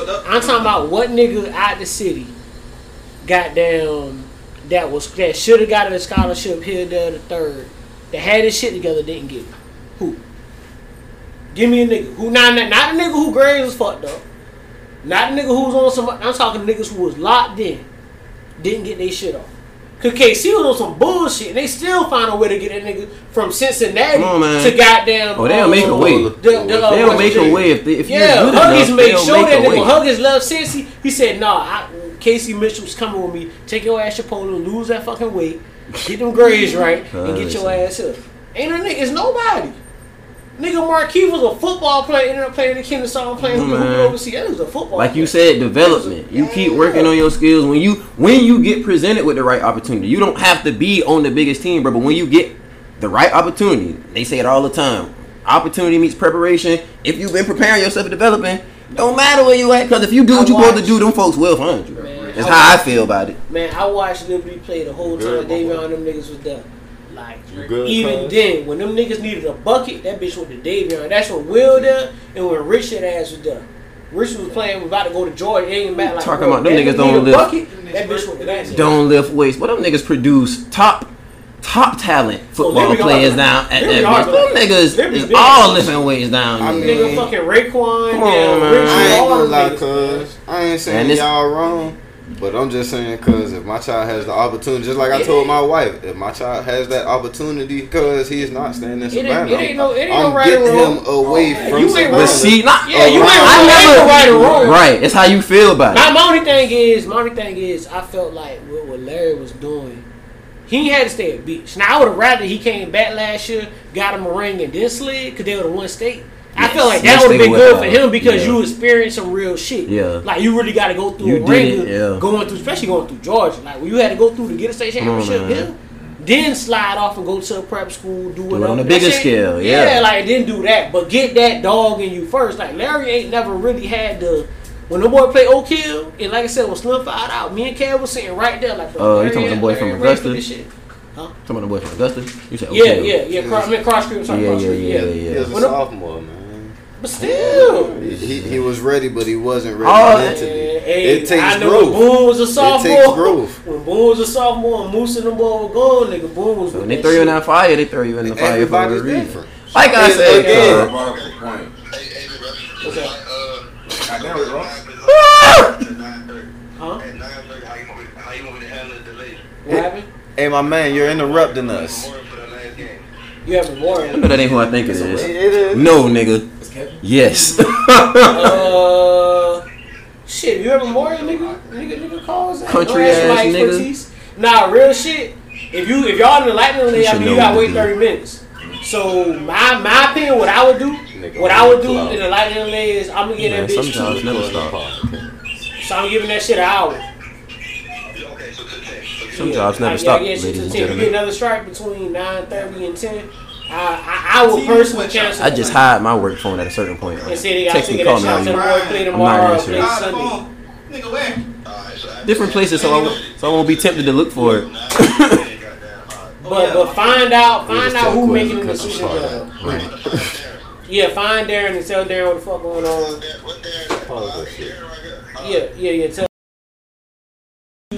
I'm talking about what nigga out the city, goddamn, that was that should have got a scholarship here, there, the third, that had his shit together, didn't get it. Who? Give me a nigga who not not, a nigga who grades was fucked up, not a nigga who was on some. I'm talking niggas who was locked in, didn't get their shit off. Cause KC was on some bullshit, and they still find a way to get that nigga from Cincinnati on, man. to goddamn. Oh, they'll make a uh, way. the- the, uh, They'll make a way if they, if Yeah, you're good Huggins enough. made sure make that nigga Huggins left Cincy, he said, "Nah, I, Casey Mitchell's coming with me. Take your ass to Chipola, lose that fucking weight, get them grades right, and get your ass up." Ain't no nigga, it's nobody. Nigga, Marquis was a football player. Ended up playing the Kennesaw, playing hooping man. overseas. That was a football. Like you said, development. You keep working on your skills. When you when you get presented with the right opportunity, you don't have to be on the biggest team, bro. But when you get the right opportunity, they say it all the time. Opportunity meets preparation. If you've been preparing yourself and developing, don't matter where you at. Because if you do what you're supposed to do, them folks will find you. Man, That's I how I feel about it. Man, I watched Liberty play the whole time. my Davion and them niggas was there. Like good, even cuz? then, when them niggas needed a bucket, that bitch went to Davion. That's when Will there and when Richard ass was done. Richard was playing, was about to go to Georgia. It ain't matter like Talking bro, about them niggas don't need lift- Bucket, that bitch went to that. Don't lift weights. But them niggas produce top top talent football Liberty players like- down at that bitch. Them niggas Liberty is big. all lifting weights down I there. mean- Nigga fucking Raekwon, Come on, man. Richard, I ain't gonna lie, cuz I ain't saying Man, this- y'all wrong, but I'm just saying, cuz if my child has the opportunity, just like I told my wife, if my child has that opportunity, cuz he is not staying in It Savannah, ain't, it ain't no, it ain't I'm no right getting him away Yeah, from you ain't Savannah. But see, not Yeah, you uh, ain't I never Ain't right or wrong. Right, it's how you feel about My, it. my only thing is, my only thing is, I felt like what, what Larry was doing, he had to stay at beach. Now I would have rather he came back last year, got him a ring, and then slid because they would have won state. I feel like yes, that would have been good for him because Yeah. you experienced some real shit. Yeah. like you really got to go through You a did ringer, yeah. going through, especially going through Georgia. Like when you had to go through to get a state championship, man. yeah. Then slide off and go to a prep school, do whatever. on a bigger shit- scale, yeah. Yeah, like then do that, but get that dog in you first. Like Larry ain't never really had the when the boy play Oak Hill, and like I said, when Slim fired out, me and Kev was sitting right there like. Uh, you talking about the boy from ain't ready for Augusta? Huh? Talking about the boy from Augusta. You said Yeah, okay. yeah, yeah. Cross, I mean, cross street, sorry, Yeah, cross yeah, street, yeah, yeah. He yeah. was a When I'm- sophomore, man. But still. He, he, he was ready, but he wasn't ready Oh, mentally. Hey, it takes I know growth. Boone was a sophomore. It takes growth. When Boone was a sophomore and Moose and them boy were gone, nigga, Boone was when they throw you in shit. that fire, they throw you in the fire for a reason. Like I said, again, uh, brought up a point. Hey, hey, brother. What's that? Uh, Goddamn it, bro. Huh? At 9:30, how you want how you want to handle the delay? What happened? Hey, my man, you're interrupting us. Memorial for the last game. You have Memorial. but that ain't who I think it It is. is. No, nigga. Yes. Uh, shit, you ever Memorial, nigga? Nigga, nigga calls that. Country Don't my ass nigga. expertise. Nah, real shit. If you if y'all in the lightning lane, I mean, you gotta wait thirty minutes. So my my opinion, what I would do, Nigga, what I would do cloud. in the lightning lane is I'm gonna get Man, that bitch some jobs two. never stop. So I'm giving that shit an hour. Okay, so to 10. So Some Yeah, jobs never like, stop, yeah, yeah, shit ladies to and 10. You get another strike between nine thirty and ten. I I, I would personally cancel. I just hide my work phone at a certain point. and say they Text me, call me. shot to the on boy play not tomorrow, answering. Sunday. Nigga, where? Alright, so after- Different places, so I won't, so I won't be tempted to look for it. But but find out find out who Quez making the cut the decision. part though. out. Right. Yeah, find Darren and tell Darren what the fuck going on. Pause that shit. Yeah, yeah, yeah. Tell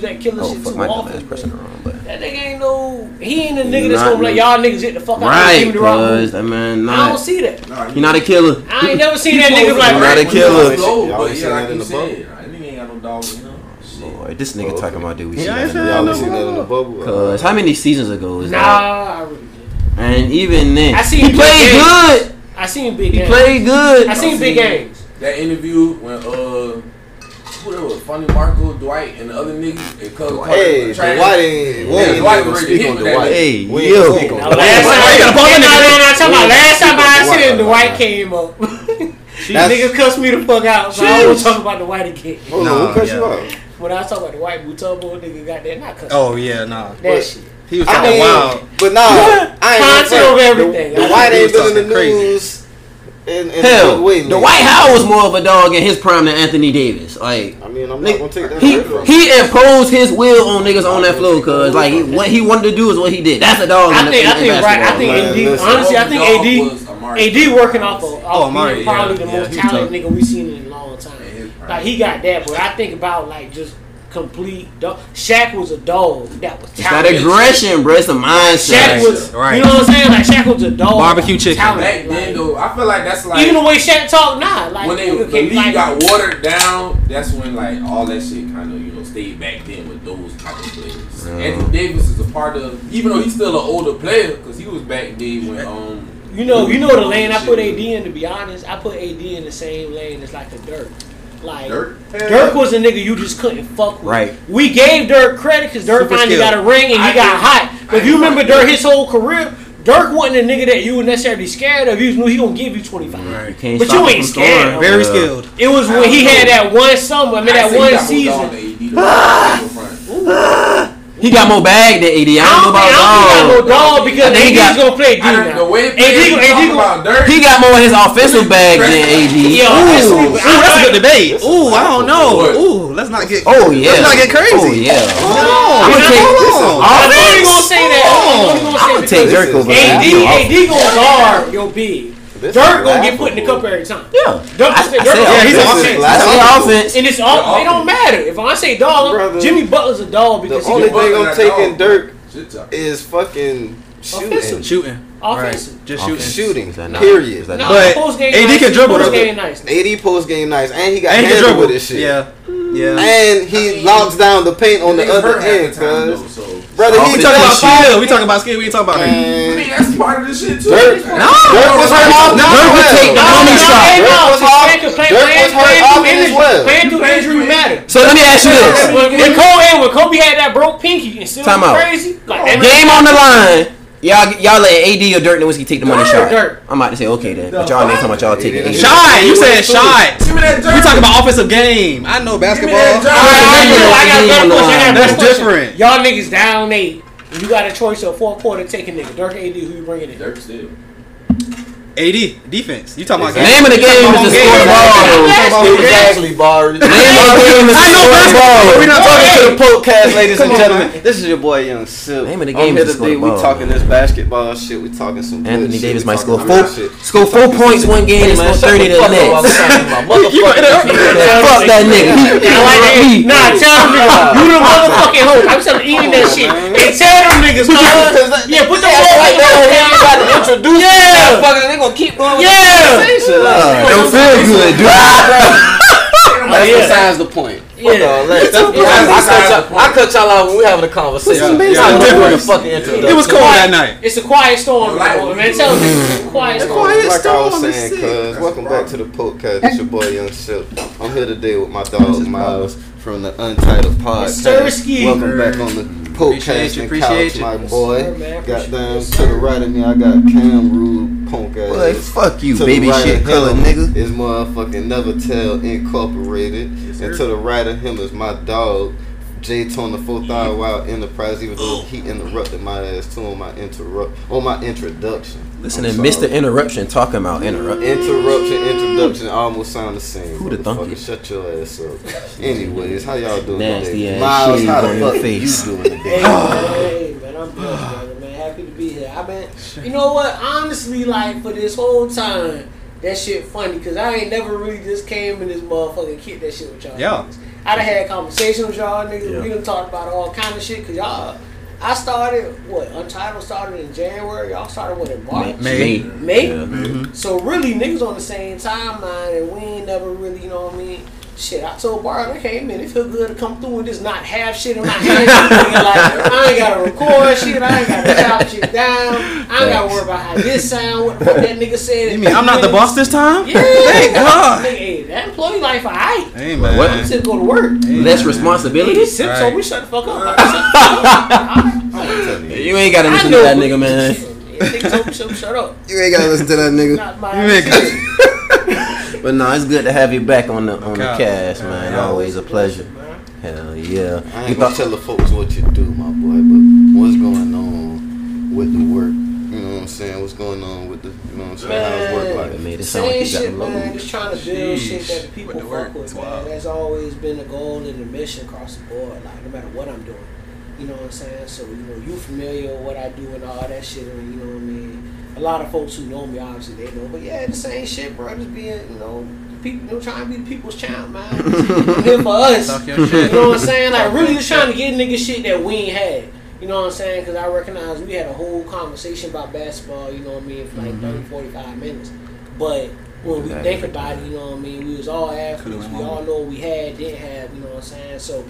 do that killer Oh shit fuck, too my dumb often. ass pressing the wrong button. That nigga ain't no. He ain't a nigga that's gonna be like y'all niggas get the fuck out. Right, Give the rock cuz move. that man I don't see that. Nah, He not a killer. I ain't never seen that nigga like Not a killer. Y'all ain't seen yeah, that like in the bubble? said, nah, nigga ain't got no dog, you know. Shit. Boy, this nigga Okay. talking about did we see Yeah, that? in the y'all bubble? seen that in the bubble. Cause how many seasons ago is Nah, that? I really did. And even then, I seen he played games. good. I seen big He games. played good. I seen big games. That interview when uh who that was Funny Marco, Dwight, and the other niggas, they cut Hey, Dwight ain't. We Yeah, ain't Dwight even ready to speak hit on with that Dwight. Hey, We ain't yo. gonna speak on Now, Dwight. last time, Why you gotta pause Yeah, that nah, nigga? nah, nah, I'm talking about last time I Dwight. seen the white came up. These That's- niggas cussed me the fuck out, so I won't talk about the white again. Hold Nah, on, who cut yeah. you out? When I was talking about the white Mutombo nigga got that not cussing. Oh yeah, nah. that but- shit. He was I talking mean, wild. but nah, I ain't Content gonna over front. everything. The, the I white think he ain't been in the crazy. news in, in Hell, good way. the. Dwight Howard was more of a dog in his prime than Anthony Davis. Like I mean, I'm not gonna take that he from he imposed his will on niggas on that floor, cause like he, what he wanted to do is what he did. That's a dog. I in the- think, I in think, right. I think Man, AD. listen. honestly, I think AD. AD working off of Oh, off Amari, being probably yeah, the most he talented tough. nigga we've seen in a long time. in. Like he got that, but I think about like just complete dog. Shaq was a dog that was It's not aggression, bro. It's a mindset. Shaq was, Right. you know what I'm saying? Like Shaq was a dog. Barbecue chicken. talented, Back then, like, though, I feel like that's like even the way Shaq talk now, like when they, the league like, got watered down, that's when like all that shit kind of you know stayed back then with those type of players. Anthony Davis is a part of, even though he's still an older player because he was back then when um You know, you know the lane I put AD in. To be honest, I put AD in the same lane as like a Dirk. Like Dirk. Dirk was a nigga you just couldn't fuck with. Right. We gave Dirk credit because Dirk Super finally skill. got a ring and he I got did- hot. But if you remember like Dirk Dirk. his whole career, Dirk wasn't a nigga that you would necessarily be scared of. You knew he gonna give you twenty five. Right. Can't But you ain't scared. scoring. of Very Yeah. skilled. It was when he had that one summer. I mean that one season. I He got more bag than AD. I I don't know don't think, I don't think he got about no dog. dog because I he AD's gonna play D the way AD, AD, AD, talk gonna- about Dirk, He got more of his offensive bag than AD. Yeah, Ooh. offensively, but Ooh, that's a good debate. Ooh, I don't know. Ooh, let's not get. Oh yeah. Let's not get oh, crazy. Oh yeah. No, I'm gonna take. hold on. I'm gonna say that. I'm gonna I'm say gonna because take Dirk over AD, AD. AD gonna guard your big. This Dirk gonna get put in the cup every time. Yeah. Dirk, I, I Dirk, said Yeah, he's This an offense. I laughable. offense. and it's all. It don't matter if I say dog. Brother. Jimmy Butler's a dog because The only thing I'm taking. Dirk is fucking shooting. Offensive. Shooting. offensive. Right. Just shooting. Shooting. Is that not- Period. is that No, not- But post AD nice. can dribble, Post though. game nice. AD post game nice, and he got And he can dribble. with his shit. Yeah. Yeah. And he locks down the paint on the other end, cuz. so. Brother, he We we talking about talking skill. We talking about skill. We ain't talking about it. I mean, that's part of the shit too. Dirk, No. Dirk was hurt off No. Dirk would take the No, money no, shot. hey, no, Dirk was hurt- playing- playing- Dirk playing- was hurt playing off through as injury- well. Playing through injury matter. So let me ask you this: When, when Kobe, hey, when Kobe had that broke pinky and still Time was out. crazy, like that game on the line. Y'all, y'all let AD or Dirk Nowitzki take the money Dirk, shot. Dirk. I'm about to say okay then, but y'all ain't talking about y'all taking AD. Shot. You said shot. Give me that Dirk. We talking about offensive game. I know basketball. All right, I Yeah, got- I got a question, I got a That's different. Y'all niggas down eight. and You got a choice of fourth quarter taking nigga. Dirk AD, who you bringing in? Dirk still. AD defense. You talking about Name of the game is to score the ball. though. Exactly, Barry. Name of the game is to score the basketball. ball. We not talking to the podcast, ladies and gentlemen. This is your boy Young Sip. Name of the game here is to score today. the We talking this basketball shit. We talking some Anthony. Davis might score four, score four points one game and Man, score thirty the the fuck up while I'm next. talking about motherfucking team. Fuck that nigga. He- I like that. he- Nah, tell them niggas. You the motherfucking host. I'm telling eating that shit. And tell them niggas. Yeah, put the Like that, motherfucking when you to introduce Yeah. yeah. motherfucker, they gonna keep going with Yeah. Like, Don't feel good, dude. That's yeah. besides the point. Yeah. Fuck all that. Yeah. I, cut y'all, I cut y'all out when we having a conversation. Yeah. I Yeah. don't want a Different. fucking introduction. It was cold that night. It's a quiet storm, Like- man. Tell them niggas it's a quiet storm. quiet Like I storm was saying, cuz, welcome back to the podcast. It's your boy Young Sip. I'm here today with my dog Miles from the Untitled Podcast. Welcome back on the podcast appreciate couch, you. my boy. sir. Got down to the right of me, I got Cam Rude, punk ass. Boy, fuck you, To baby right shit color nigga. Is motherfucking Nevatell Incorporated. and to the right of him is my dog, J Tone the Fourth Hour Wild Enterprise. Even though he interrupted my ass too on my interrupt on my introduction. Listen to. Mr. Interruption talking about interrupt. Interruption, introduction, almost sound the same. Who the motherfucker. donkey? Shut your ass up. Anyways, how y'all doing Nasty today? ass Miles, how the on your fuck face. you doing Hey, today? man, hey, man, I'm blessed, man. Happy to be here. I've been, you know what? Honestly, like for this whole time, that shit funny because I ain't never really just came in this motherfucking kid that shit with y'all. Yeah. niggas. I done had conversations with y'all niggas. Yeah. We done talked about all kind of shit because y'all. I started what Untitled started in January. Y'all started what in March. May. May? Yeah. So really, niggas on the same timeline, and we ain't never really, you know what I mean? Shit, I told Bart, I came in, it feel good to come through and just not have shit in my hand. Like, I ain't gotta record shit, I ain't gotta chop shit down, I ain't gotta worry about how this sound, what the fuck that nigga said. You mean I'm not the boss this time? Yeah, Thank God. Nigga, hey, that employee life, alright. Hey What? I'm man. still go to work. Less Hey, responsibility. this sip, so we shut the fuck up. Like, the fuck up. Alright, alright. You ain't gotta listen to that nigga, man. Nigga told me shut up. You ain't gotta listen to that nigga. Not my You ain't shit. But no, it's good to have you back on the on the cast, man. Always a pleasure. Hell yeah. I You ain't gonna thought- tell the folks what you do, my boy, but what's going on with the work? You know what I'm saying? What's going on with the, you know what I'm saying? How's work Man, life? It made it sound like same you got shit, the man. load. Just trying to build shit that the people With fuck work, with, man. wild. That's always been the goal and the mission across the board. Like no matter what I'm doing, you know what I'm saying. So you know, you're familiar with what I do and all that shit, and you know what I mean. A lot of folks who know me, obviously, they know. But yeah, the same shit, bro. Just being, you know, people, I'm trying to be the people's champ, man. I'm here for us. You know what I'm saying? Like really just trying to get niggas shit that we ain't had. You know what I'm saying? Because I recognize we had a whole conversation about basketball, you know what I mean, for like Mm-hmm. 30, 45 minutes. But when we think about it, you know what I mean, we was all athletes. We all know what we had, didn't have, you know what I'm saying? So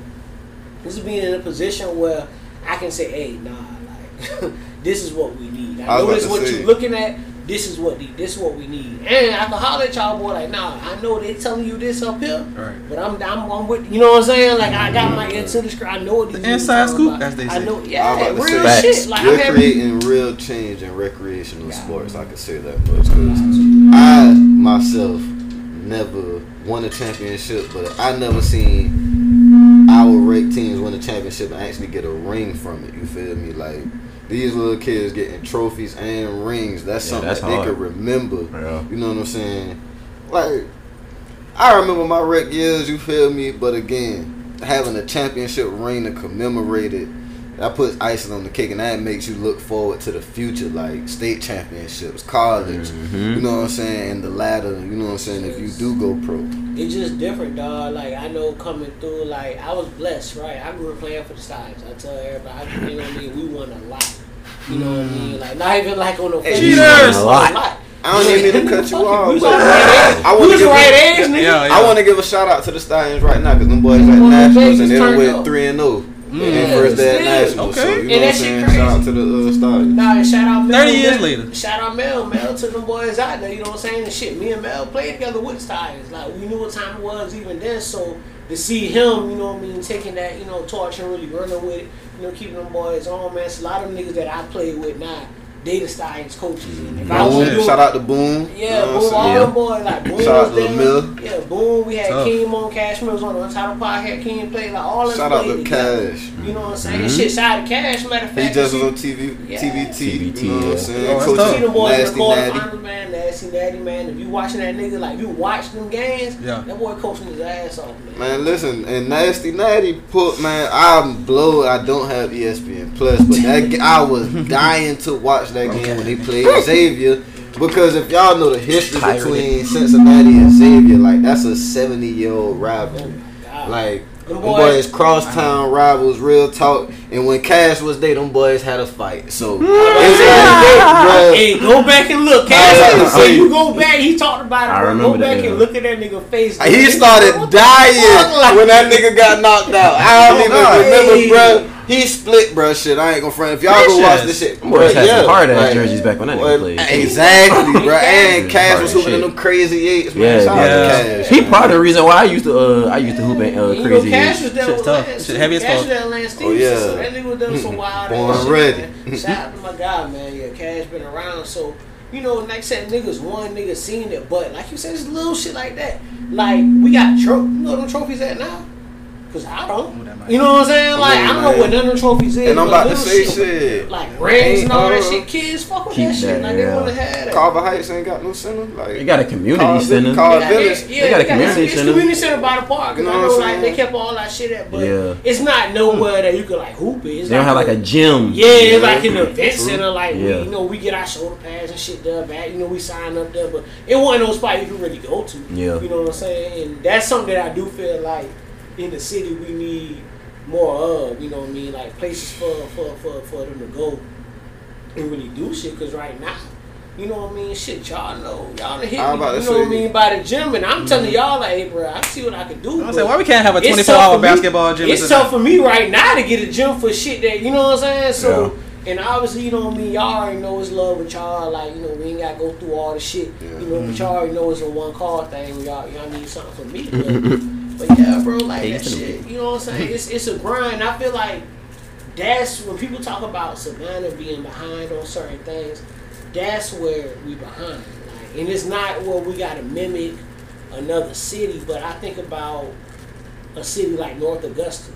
this is being in a position where I can say, hey, nah, like this is what we need. I, I was know about this to what say. you're looking at. This is what the, this is what we need. And I can holler at y'all boy like, nah, I know they telling you this up here, Right. but I'm I'm, I'm with you know what I'm saying. Like I got my ear to the screen. I know what these The inside talking scoop, about. as they I say. know, I yeah, was about to real say, shit. Like I'm You're having, creating real change in recreational sports. I can say that much because I myself never won a championship, but I never seen our rec teams win a championship and actually get a ring from it. You feel me? Like these little kids getting trophies and rings. That's Yeah, something that's that they hard. could remember. Yeah. You know what I'm saying? Like I remember my rec years. You feel me? But again, having a championship ring to commemorate it. That puts icing on the cake, and that makes you look forward to the future, like state championships, college. Mm-hmm. You know what I'm saying? And the ladder. You know what I'm saying? If you do go pro, it's just different, dog. Like I know coming through, like I was blessed, right? I grew up playing for the sides. I tell everybody, you know what I mean? We won a lot. You know what I mean? Mm. Like not even like on the field. cheaters. A lot. A lot. I don't even need to cut you off. Who's right I want to give, a, age, yeah, yeah. I give a shout out to the Stallions right now because them boys at like Nationals and they went 3 and 0. Mm. First day at Nationals. Okay. So, you know and that shit crazy. Shout out to the uh, stallion. Nah, shout out. Mel, Thirty years Mel, later. Shout out Mel, Mel to the boys out there. You know what I'm saying? And shit, me and Mel played together with stallions. Like we knew what time it was even then. So to see him, you know what I mean, taking that you know torch and really running with it, you know, keeping them boys on, man. It's a lot of niggas that I played with now they science Stallions coaches. And if I was Boom. doing- Shout out to Boom. yeah, You know Boom, all? Yeah. them boys, like Boom Shout out to there. Lil. Yeah, Boom, we had Tough. Keem on Cashmere was on the top podcast, Keem played, like all them Shout out to. Cash. You know what I'm saying? Mm-hmm. Shit, shout out to Cash, matter of fact. He just was you on TV, Yeah. TVT. TVT, You know what. I'm saying? Oh, that's Coach tough. see them boys in the Nasty Natty. quarterfinals, man. Nasty Natty, man. If you watching that nigga, like you watch them games, Yeah. that boy coaching his ass off, man. Man, listen, and Nasty Natty put man, I'm blow. I don't have ESPN Plus, but that g- I was dying to watch that game when they played Xavier because if y'all know the history Pirated. between Cincinnati and Xavier, like that's a 70 year old rivalry. God. Like Them them boys- boys, crosstown rivals, real talk. And when Cash was there, them boys had a fight. So it's bruh. Hey, go back and look. I was about to Cash, say- you go back, he talked about it. I remember go back that, and look at that nigga face. He started dying when that nigga got knocked out. I don't Oh, even God. remember, bro. He split, bro. Shit, I ain't gonna front. If y'all go watch this shit, Them boys bruh, had some yeah, hard ass like, jerseys back when that well, nigga played. Exactly, bro. And Yeah, Cash was as hooping in them crazy eights, man. Yeah, Shout yeah. out to Cash. He man. part of the reason why I used to uh I used to hoop in uh, You know, crazy. Cash Eights. was there Shit's with tough. Lance. Shit heavy as Cash fuck. was there with Lance Oh, Stevenson. yeah. So that nigga was doing some wild Born ass shit, ready. Shout out to my guy, man. Yeah, Cash been around. So, you know, like I said, niggas one nigga seen it. But, like you said, it's little shit like that. Like, we got tro- you know what them trophies at now? Because I don't. You know what I'm saying? Like, I don't know what none of them trophies is. And I'm about to say shit. Like rings and all that Uh, shit. Kids fuck with keep that shit. Like, yeah. they want to have that. Carver Heights ain't got no center. Like They got a community Carver- center. Carver Yeah, Village. yeah, They got a it's- community it's center. community center by the park. You know I what know, I'm like saying? they kept all that shit at, but Yeah. it's not nowhere that you could like hoop it. It's They don't have like a gym. yeah, it's like Yeah. an event True. center. Like we, you know, we get our shoulder pads and shit there back. You know, we sign up there, but it wasn't no spot you could really go to. Yeah. you know what I'm saying. And that's something that I do feel like in the city we need more of. You know what I mean? Like places for for for, for them to go and really do shit. Cause right now. You know what I mean? Shit, y'all know. Y'all done hit I'm me, about you know what I mean, by the gym. And I'm telling mm-hmm. y'all, like, hey, bro, I see what I can do. I'm saying, why we can't have a 24 hour basketball gym? It's tough for me right now to get a gym for shit that you know what I'm saying. So Yeah. and obviously you know what I mean. Y'all already know it's love with y'all. Like you know we ain't gotta go through all the shit. Yeah. You know, but y'all already know it's a one call thing. Y'all y'all need something from me. But, yeah, bro, like that shit. You know what I'm saying? It's it's a grind. I feel like that's when people talk about Savannah being behind on certain things. That's where we behind. Like, and it's not where we gotta mimic another city, but I think about a city like North Augusta,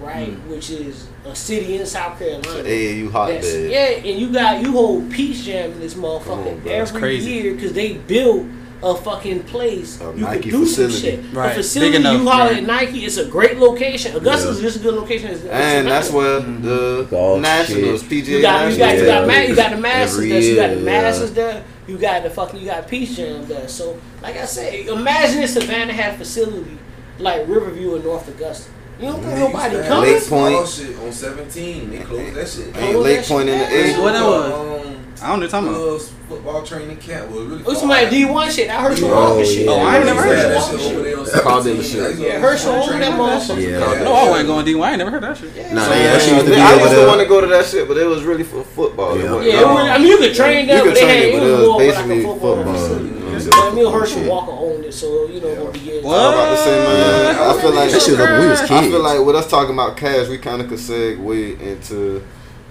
right, which is a city in South Carolina. AAU That's- hotbed. yeah, and you got you hold Peach Jam in this on, motherfucker. That's every year because they built a fucking place. A you Nike could do facility. some shit. Right. A facility Big enough, you holler right. at Nike. It's a great location. Augusta's just a good location. It's- it's And that's where the Golf Nationals, shit. PGA You got, you got, you Nationals. got, Yeah. ma- you got the Masters there. You got the year, Masters there. you got the fucking you got Peach Jam there. So like I said, imagine if Savannah had a facility like Riverview in North Augusta. You don't think nobody Lake coming? Lake Point. Oh, shit, on 17. They closed that shit. Ain't Lake Point in the A. What that was? Um, I don't know what you're talking about. football training camp was really oh, It was far. some like D one shit. I heard some Oh, Walker shit. Oh, I ain't never heard that that. shit over there Called them 17. shit. Yeah, Herschel owned that motherfucker. Yeah. No, I wasn't going D1. I ain't never heard that shit. Yeah, Nah, so- yeah, Yeah, used to be I over used to want to go to that shit, but it was really for football. It Yeah. Yeah, it I mean you could train there, You but could they train had it, it but it was was more like a basically football. football. facility. You know what I'm But saying? Emil Herschel Walker owned it, so you know gonna be getting. What? I was about to say, man. I feel like That shit was up when we was kids. I feel like with us talking about cash, we kind of could segue into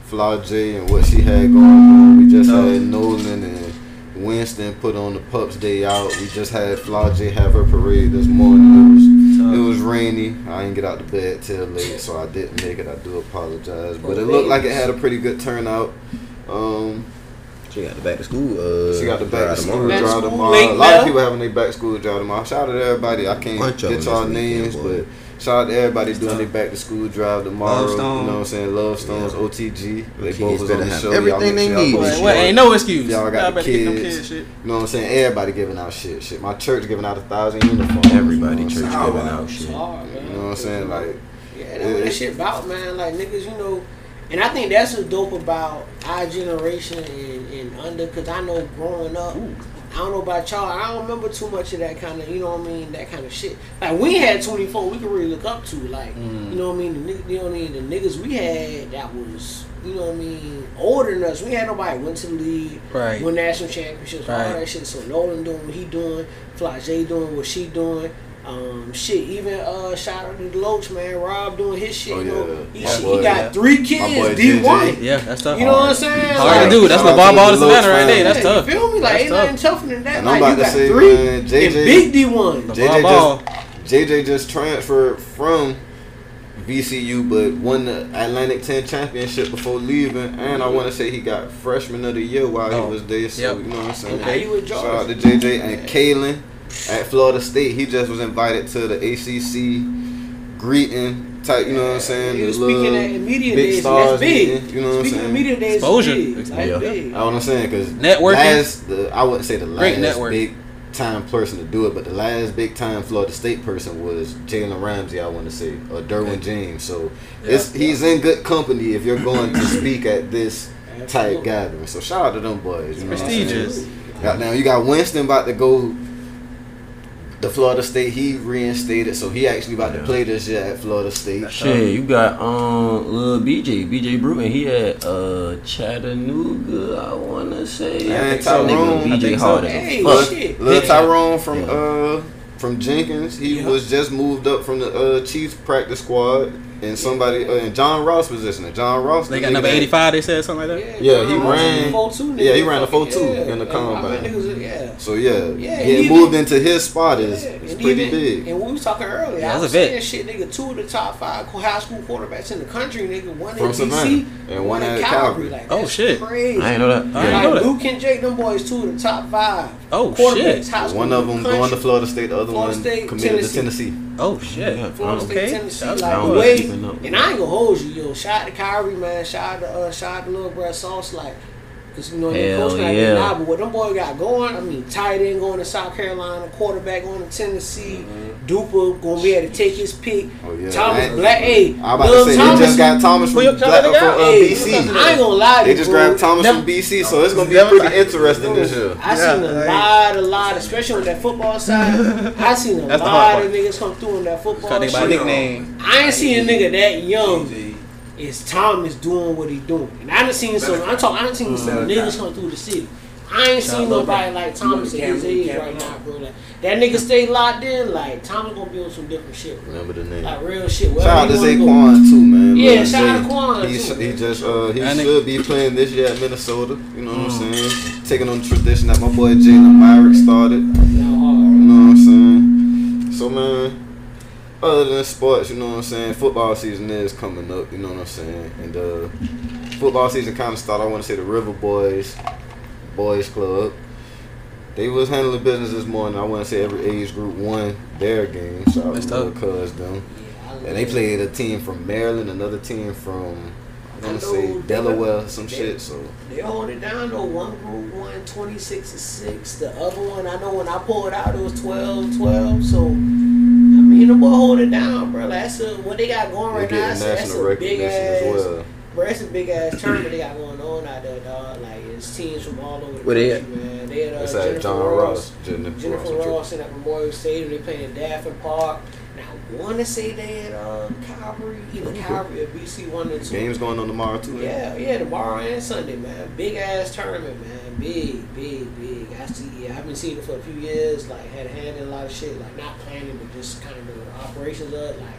Flaw J and what she had going on. We just No. had Nolan and Winston put on the Pups Day out. We just had Flaw J have her parade this morning. It was it was rainy. I didn't get out of bed till late, so I didn't make it. I do apologize, but it looked like it had a pretty good turnout. Um, She got the back to school. Uh, she got the back to school tomorrow. Drive school tomorrow. A lot of people having their back to school drive tomorrow. Shout out to everybody. I can't Bunch get them y'all this weekend, names, but shout out to everybody doing their back to school drive tomorrow. Lovestone. You know what I'm saying? Love Stones, Yeah. OTG. They Kids both was on the show. everything they need. go Well, well, ain't no excuse. Y'all got the better get them kids. kids shit. You know what I'm saying? Everybody giving out shit. Shit. My church giving out a thousand uniforms. Everybody you know church saying? giving out shit. hard. You know what I'm saying? Like, Yeah, that's what that shit about, man. Like niggas, you know, and I think that's what's dope about our generation and, and under, cause I know growing up, I don't know about y'all, I don't remember too much of that kind of, you know what I mean, that kind of shit. Like we had 24, we could really look up to, like, you mm. know what I mean, the, you know what I mean, the niggas we had that was, you know what I mean, older than us. We had nobody went to the league, Right. win national championships, all that shit. So Nolan doing what he doing, Flage doing what she doing. Um, shit, even uh, shout out to Deloach, man. Rob doing his shit. Oh, you know, yeah. he, boy. he got three kids, D one. Yeah, that's tough. You know what I'm saying? Hard Like, to do. That's Shout what out Bob to Ball the is right there. That's yeah, tough. You feel me? Like That's ain't tough. nothing tougher than that. And like I'm about you to got say, three man, and JJ big D one. The JJ Ball just Ball. JJ just transferred from VCU, but won the Atlantic 10 championship before leaving, and I want to say he got freshman of the year while Oh. he was there. So Yep. you know what I'm saying. And now you with Shout out to JJ and Kalen at Florida State. He just was invited to the ACC greeting type. You know what I'm saying. He was little speaking at media big days, stars that's big. meeting, you know what I'm Speaking saying? of media days, Exposure. Big. Yeah. big. I know what I'm saying because Networking. Last, the, I wouldn't say the Great last network. big time person to do it, but the last big time Florida State person was Jalen Ramsey. I want to say or Derwin James. So it's he's in good company if you're going to speak at this type gathering. So shout out to them boys. You know what I'm saying? Prestigious. Now you got Winston about to go. The Florida State he reinstated, so he actually about to play this year at Florida State. Shit, you got um little BJ, BJ Bruton. He at uh Chattanooga, I wanna say. Man, I think Tyrone, nigga I BJ think so. Hey, a fuck. shit. Lil Yeah. Tyrone from Yeah. uh from Jenkins, he Yeah. was just moved up from the uh Chiefs practice squad and somebody uh, in John Ross position. And John Ross, They got number 85, they said something like that? Yeah, he Ross ran- was 4-2 yeah, he ran a 4-2 Yeah, in the and combine. I yeah. So yeah, Yeah, getting even- moved into his spot is, Yeah, is pretty even- big. And we was talking earlier, Yeah, I that's was a vet. saying shit, nigga, two of the top five high school quarterbacks in the country, nigga, one From in DC and one at Calvary. Like, Oh, that's shit. crazy. I ain't know that. I ain't Yeah. know Like that. Luke and Jake, them boys, two of the top five Oh, quarterbacks, shit. high One of them going to. Florida State, the other one State, committed to Tennessee. Oh, shit. Yeah, Florida okay. Tennessee, like I the was way, keeping up. and I ain't gonna hold you, yo. Shout out to Kyrie, man. Shout out to uh, shout out to little bro Sauce, like, cause you know they Hell coach not yeah. now, but what them boy got going, I mean, tight end going to South Carolina, quarterback going to Tennessee, Duper gonna be able to take his pick. Mm-hmm. Oh, yeah. Thomas I- Black, hey, I'm about Lil to say Thomas, they just got Thomas from, Black, somebody from got? uh, hey, BC. I ain't gonna lie to They just bro. grabbed Thomas Never- from BC, so it's gonna be Never- pretty interesting this year. I Yeah, seen a like- lot, a lot, especially on that football side. I seen a That's the lot of niggas come through on that football. Trying to think about shit. a nickname. I ain't seen a nigga that young. DJ. Is Thomas doing what he doing? And I done seen some. I talk. I done seen some Better niggas guy. come through the city. I ain't Shout seen nobody like Thomas at his Cameron, age right now, bro. Like, that nigga stay locked in. Like Thomas gonna be on some different shit, bro. Remember the name. Like real shit. Shout out to Wherever he Zaquan too, man. Yeah, Lil shout out to Quan, He, too, sh- he just uh he That nigga- should be playing this year at Minnesota. You know what I'm Mm. saying? Taking on the tradition that my boy Jalen Myrick started. go. Hard. You know what I'm saying? So man, other than sports, you know what I'm saying? Football season is coming up. You know what I'm saying? And uh, football season kind of started. I want to say the River Boys, Boys Club. They was handling business this morning. I want to say every age group won their game. So out That's to little tough. cuz them. And they played a team from Maryland, another team from I'm gonna say Delaware, some they- shit. So They hold it down though. One group won 26 to 6. The other one, I know when I pulled out, it was 12 12. So, Mean, the boy hold it down, bro. Like, that's a, what they got going right now. That's, a- that's national a big ass, as well. bro. That's a big ass tournament they got going on out there, dog. Like, it's teams from all over the Where they country, man. They had uh, Jennifer John Ross. Ross, Jennifer, Jennifer Ross. Ross in at Memorial Stadium. They playing in Daffin Park. Now, I want to say they had uh, Calvary, either Calvary or BC one and two. Games going on tomorrow too. Yeah, yeah, tomorrow and Sunday, man. Big ass tournament, man. Big, big, big. I see. Yeah, I haven't seen it for a few years. Like, had a hand in a lot of shit. Like, not planning, but just kind of the operations of it. Like,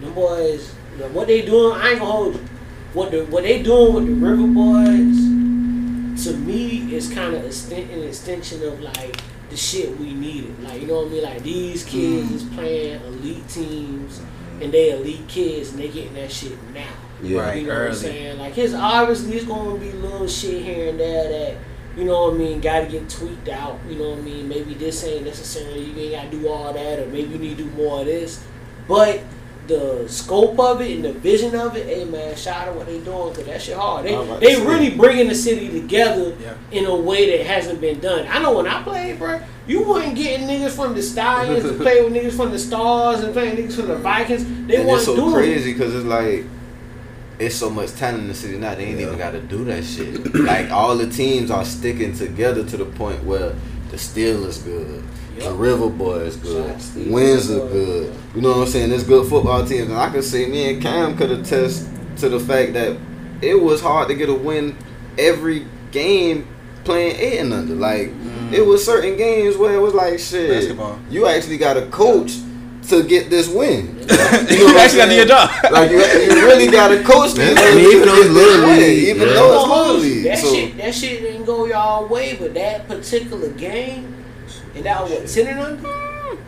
them boys, you know, what they doing? I ain't gonna hold you. What the what they doing with the River Boys? To me, is kind of an extension of like the shit we needed. Like, you know what I mean? Like these kids mm. is playing elite teams, and they elite kids, and they getting that shit now. Yeah. Right. You know what I'm saying? Like his obviously it's gonna be little shit here and there that you know what I mean, gotta get tweaked out. You know what I mean? Maybe this ain't necessarily you ain't gotta do all that, or maybe you need to do more of this. But the scope of it and the vision of it, hey man, shout out what they doing because that shit hard. They I'm about to they really bringing the city together Yeah. in a way that hasn't been done. I know when I played, bro, you wasn't getting niggas from the Stallions to play with niggas from the Stars and playing niggas from the Vikings. They and it's wasn't so doing it. crazy because it's like it's so much talent in the city now. They ain't Yeah. even got to do that shit. like all the teams are sticking together to the point where the Steelers good, the. River Boys good, Shout out to Windsor good. You know what I'm saying? There's good football teams, and I can say me and Cam could attest to the fact that it was hard to get a win every game playing eight and under. Like it mm. was certain games where it was like shit. Basketball. You actually got a coach to get this win. You, know what I'm actually got to do your job. Like you, you really got to coach these Yeah, I mean, even though it's to little league, even yeah. though it's I'm little league. That So shit, that shit didn't go y'all way, but that particular game, and that was what ten and under.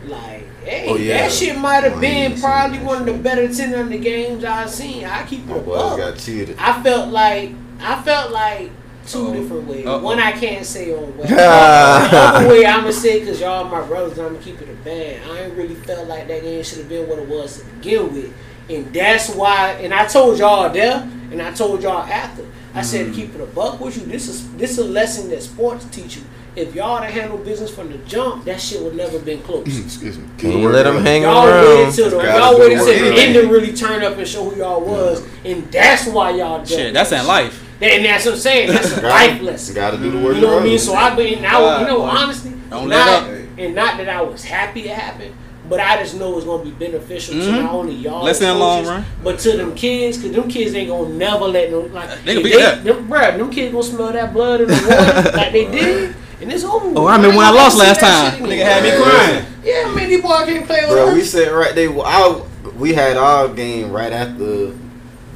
Like, hey, Oh, yeah. that shit might have been probably one of the better ten under games I've seen. I keep my it up. got cheated. I felt like I felt like 2 Uh-oh. different ways. Uh-oh. One I can't say on way. the other way I'm gonna say because y'all my brothers, I'm gonna keep it a band. I ain't really felt like that game should have been what it was to begin with, and that's why. And I told y'all there, and I told y'all after. I said Mm-hmm. keep it a buck with you. This is this is a lesson that sports teach you. If y'all to handle business from the jump, that shit would never been close. Excuse me. Can't let them hang Y'all waited around. till the Gotta y'all do waited work till the end to really turn up and show who y'all was, and that's why y'all. jumped Shit, that's in life. And that's what I'm saying. That's a life lesson. Got to do the work. You know what I mean? So I've been, I, you know, Uh, honestly, don't not, up. and not that I was happy it happened, but I just know it's gonna be beneficial to Mhm. not only y'all, Lesson as in long run. but to them kids, cause them kids ain't gonna never let no like They gonna if beat that. Them, bruh, them kids gonna smell that blood in the water like they did, and it's over. Oh, I remember when I lost last time. shit Nigga had me crying. Yeah, man, these boys can't play with Bro, we said sat right there. I, we had our game right after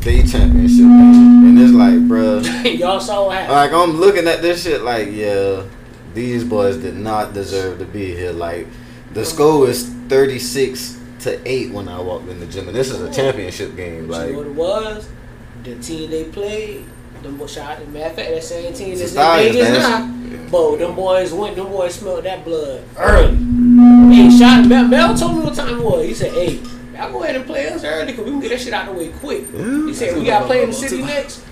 they championship and it's like, bro, y'all saw what happened. like I'm looking at this shit like, yeah, these boys did not deserve to be here. Like the score is 36 to eight when I walked in the gym, and this is a championship game. But you know Like, what it was? The team they played, them boys shot. Matter of fact, that same team that's the in Vegas now. But them boys went. Them boys smelled that blood early. Hey, shot. Mel, Mel told me what time it was. He said, "Hey, y'all go ahead and play us early, cause we can get that shit out of the way quick." He said, "We got to play in the city next.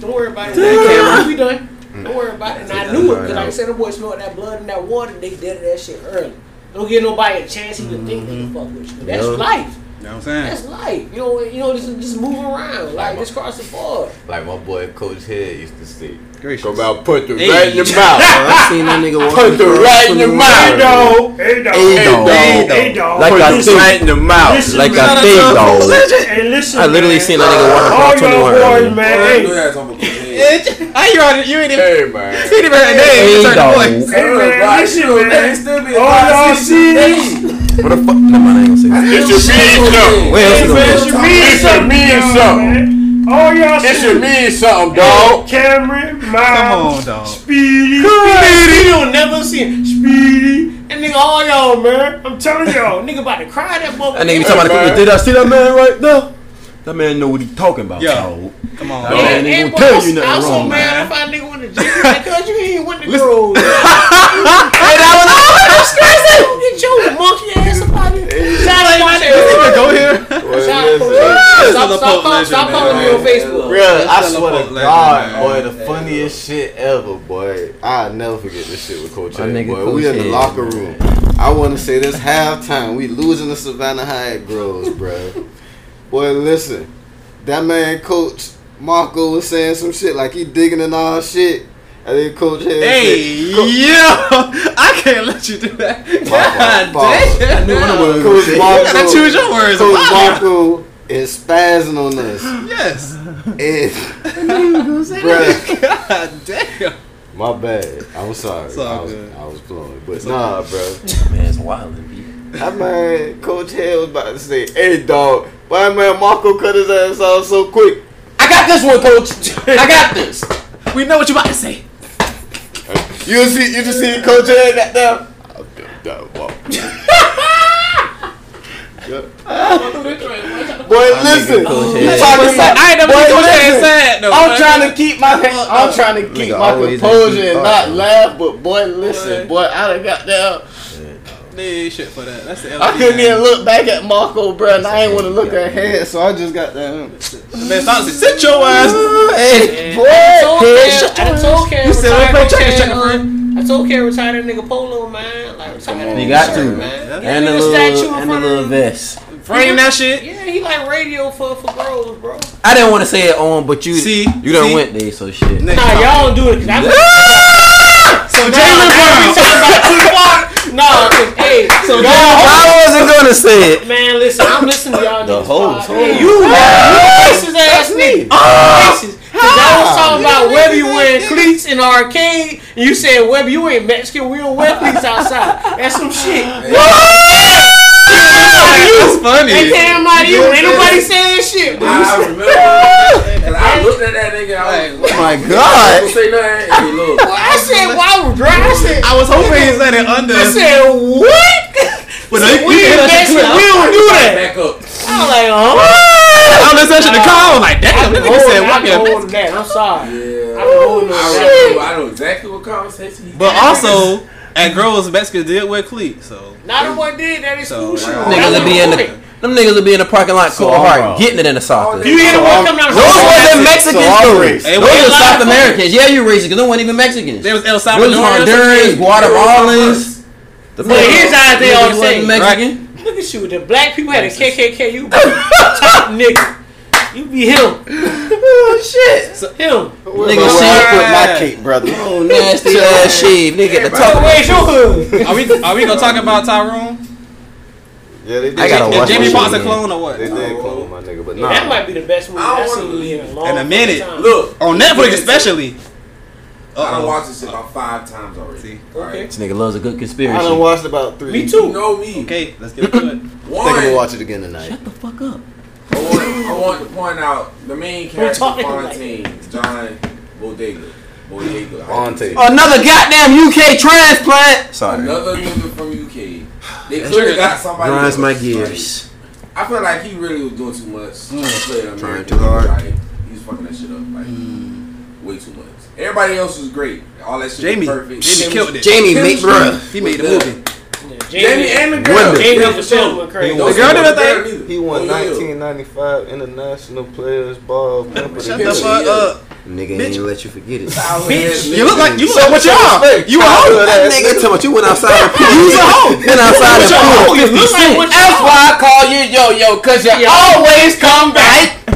Don't worry about it. Camera, we done. Don't worry about it." And I knew it, cause like I said, the boy smelled that blood in that water. They did that shit early. Don't give nobody a chance to even think they can fuck with you. That's Yeah. life. You know what I'm saying? That's life. You know, you know, just, just moving around, like just cross the board. like my boy Coach Head used to say, Gracious. "Come out, put the Hey. right in your mouth." I seen that nigga walk Put the right in your mouth. dog. Hey, dog. Hey, dog. Hey, dog. Like I Put the right think, in the mouth. Listen, like man. I think, dog. Hey, listen. I literally man. seen that nigga walk All across y'all 21 boys, early. man. Oh, Hey, you had something to say. How you already, you ain't even, Hey man. you ain't even heard the name. Hey, You turned dog. the voice. Hey, man, Right, listen, you know, man. they still be a All y'all five, see six, this? What the fuck? No, man, I ain't gonna say that. It should mean something. Where else Hey, you man, gonna it go? should mean It should something, mean y'all, something. man. All y'all It see should mean something, dog. Cameron, Come on, dog. Speedy, Speedy, you'll never see him. Speedy, and nigga, all y'all, man. I'm telling y'all, nigga about to cry that boy. That nigga be talking about the Did I see that man right there? That man know what he talking about, Yo. dog. Come on. That dog. man ain't And gonna tell you nothing I was so wrong, mad man. if I nigga went to jail. Like, cause you ain't went to grow. Hey, that was Get your monkey ass up out here. Shout out to Go here. Well, Shout out listen. to Stop still a stop, Pope call, legend, stop calling me on Facebook. Bruh, I swear to God, boy, the funniest shit ever, boy. I'll never forget this shit with Coach My Ed, boy. We in the locker room. I want to say this halftime. We losing the Savannah High at Groves, bruh. Boy, listen. That man, Coach Marco, was saying some shit like he digging in all shit. And then Coach Ed Hey, said, yo, I can't let you do that. God fault. damn. Coach You Marco, gotta choose your words. Coach Wow. Marco is spazzing on us. Yes. And, bruh, God damn. My bad. I'm sorry. It's all I was, good. I was blowing. But nah, bro. Man's wildin', B. That man, Coach Hill was about to say, hey, dog, why man Marco cut his ass off so quick? I got this one, coach. I got this. We know what you about to say. You see, you just see Coach Hill got down? I'll do that walk. Boy, listen. Coach You Hill. talking about- I ain't never Boy, seen Coach Ed listen. sad though. I'm trying to keep my I'm trying to keep Nigga my composure and not laugh, but boy, listen, boy, I done got down. They ain't shit for that. That's the I couldn't man. even look back at Marco, bro, and I ain't want to look at head, so I just got down. Man, stop sit your ass. Hey, Boy, I told head Cam, shut I your told Cam, You still retire play Coach checker, Ed, uh, I told Cam retire that nigga polo, man. Like retire that You got to. man. And the a little, statue and the little vest. Frame that shit. Yeah, he like radio for for Groves, bro. I didn't want to say it on, but you See? you done See? went there, so shit. Nah, y'all don't do it. Cause I So Nah, Jalen now Brown. we talking about Tupac. Nah, 'cause, hey, so y'all, I wasn't gonna say it. man, listen, I'm listening to y'all The niggas. whole pod. time. Hey, you, man, you racist ass nigga. Racist. Cause y'all was talking about Webby you wearing cleats in the arcade, and you said Webby you ain't Mexican, we don't wear cleats outside. That's some shit. That's funny. They came out of you. Ain't nobody saying shit. But you I said, remember. Cause I looked at that nigga. I was like, Oh my I god. don't say nothing. Hey, look. well, I said, why was dry? I said, I was hoping he said it under. I said, what? But He said, you- we you in hear that shit Mexican, clear. we don't do that. Back up. I was like, huh? I was listening to the call. I was like, I damn, can this nigga hold, said I walk can in. hold that. I'm sorry. Yeah. I can hold no I shit. remember. I know exactly what conversation. he But also, at Groves, Mexican did wear cleats, so. Not one did that So, exclusion. wow. Niggas will be in the them niggas will be in the parking lot So cold hard, getting it in the soccer. You hear the So one I'm- coming out? Those So wasn't Mexicans so though. Those were a South of Americans. Yeah, you racist because they weren't even Mexicans. There was El Those Salvador. Hondurans, Guatemalans. The But his eyes, they all the. Mexican. Look at you. The black people had a KKK. You be top nigga. You be him. Oh shit. Him. Nigga, Nigga, where I shit. put my cape, brother. Oh nasty ass shave. Nigga, the So top. where's your hood? Are we, are we gonna talk about Tyrone? Yeah, they did. I gotta Is watch Jamie that a clone or what? They did clone my nigga, but Yeah, nah. that might be the best movie I don't I've seen in a long In a minute. time. Look. On Netflix, especially. I done Uh-oh. watched this shit about five times already. See. Okay. This nigga loves a good conspiracy. I conspiracy. done watched about three. Me You too. know me. Okay, let's get into it. I think I'm gonna watch it again tonight. Shut the fuck up. I want, to point out the main character, talking like- Fontaine, John Boyega. Boyega. Fontaine. Another goddamn UK transplant. Sorry. Another nigga from UK. They That's could have true. got somebody. Grinds else, my right? gears. I feel like he really was doing too much. Mm. Trying too hard. Like, he was fucking that shit up. Like, way too much. Everybody else was great. All that shit Jamie, was perfect. Jamie killed it. Jamie, make Chemistry bruh. He made the movie. Jamie and the girl. Wonder. Jamie Yeah, for for sure sure. went crazy. The girl did a thing. thing. He won Oh, 1995 International Players Ball. Shut the the fuck up. Nigga Bitch. ain't even let you forget it. Bitch, you look like you look So like what you are. respect. You a hoe. That nigga tell me you went outside and pulled. You was a hoe. Went outside and You a hoe. You look like cent. what That's why I call you yo yo, cause you Yeah. always come back.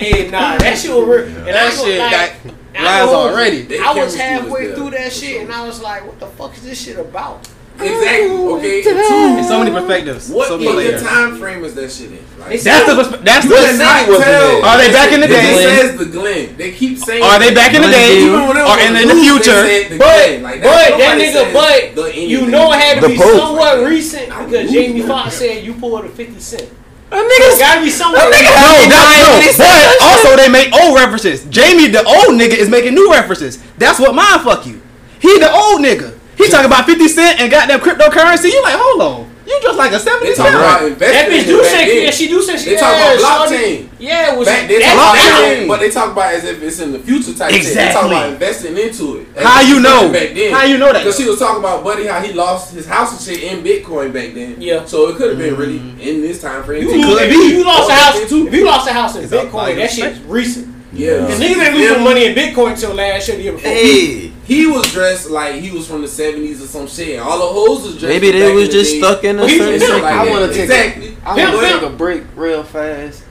Hey, nah, that shit was real. And I That shit like, got I lies was- already. I was halfway through that shit, and I was like, "What the fuck is this shit about?" Exactly. Okay. And two, There's so many perspectives. what so in many the time frame is that shit in? Like, That's the perspe- that's you the cannot wasn't tell. Are they back in the It day? says the Glen. They keep saying. Are they back in the day View. or Even when they in the, in the loose, they future? But, Like, but that nigga, but you know it had to be Pope. somewhat recent because Jamie Foxx said you pulled a fifty cent. A nigga's gotta be somewhere. That nigga No, had that's no. But also they make old references. Jamie, the old nigga, is making new references. That's what mine fuck you. He the old nigga. He talking about 50 Cent and goddamn cryptocurrency. You like, hold on. You just like a They seventy talk about seven. investing. That bitch do it say, yeah, she do say she They talk yeah, about blockchain. Yeah, it was Back, they that- talk blockchain. about, but they talk about it as if it's in the future type shit. They talk about investing into it. That's How you know? Back then. How you know that? Because she was talking about Buddy how he lost his house and shit in Bitcoin back then. Yeah. So it could have been really mm-hmm. in this time frame. You too. lose, could if be. you lost a house, too. if you lost a house in It's Bitcoin, that shit's recent. Yeah. Cause niggas ain't losing money in Bitcoin until last year, the year before. Hey, He was dressed like he was from the seventies or some shit, all the hoes was dressed. Maybe they was the just day. stuck in a Well, he certain a I Yeah, want to take exactly. A, I want to take a break real fast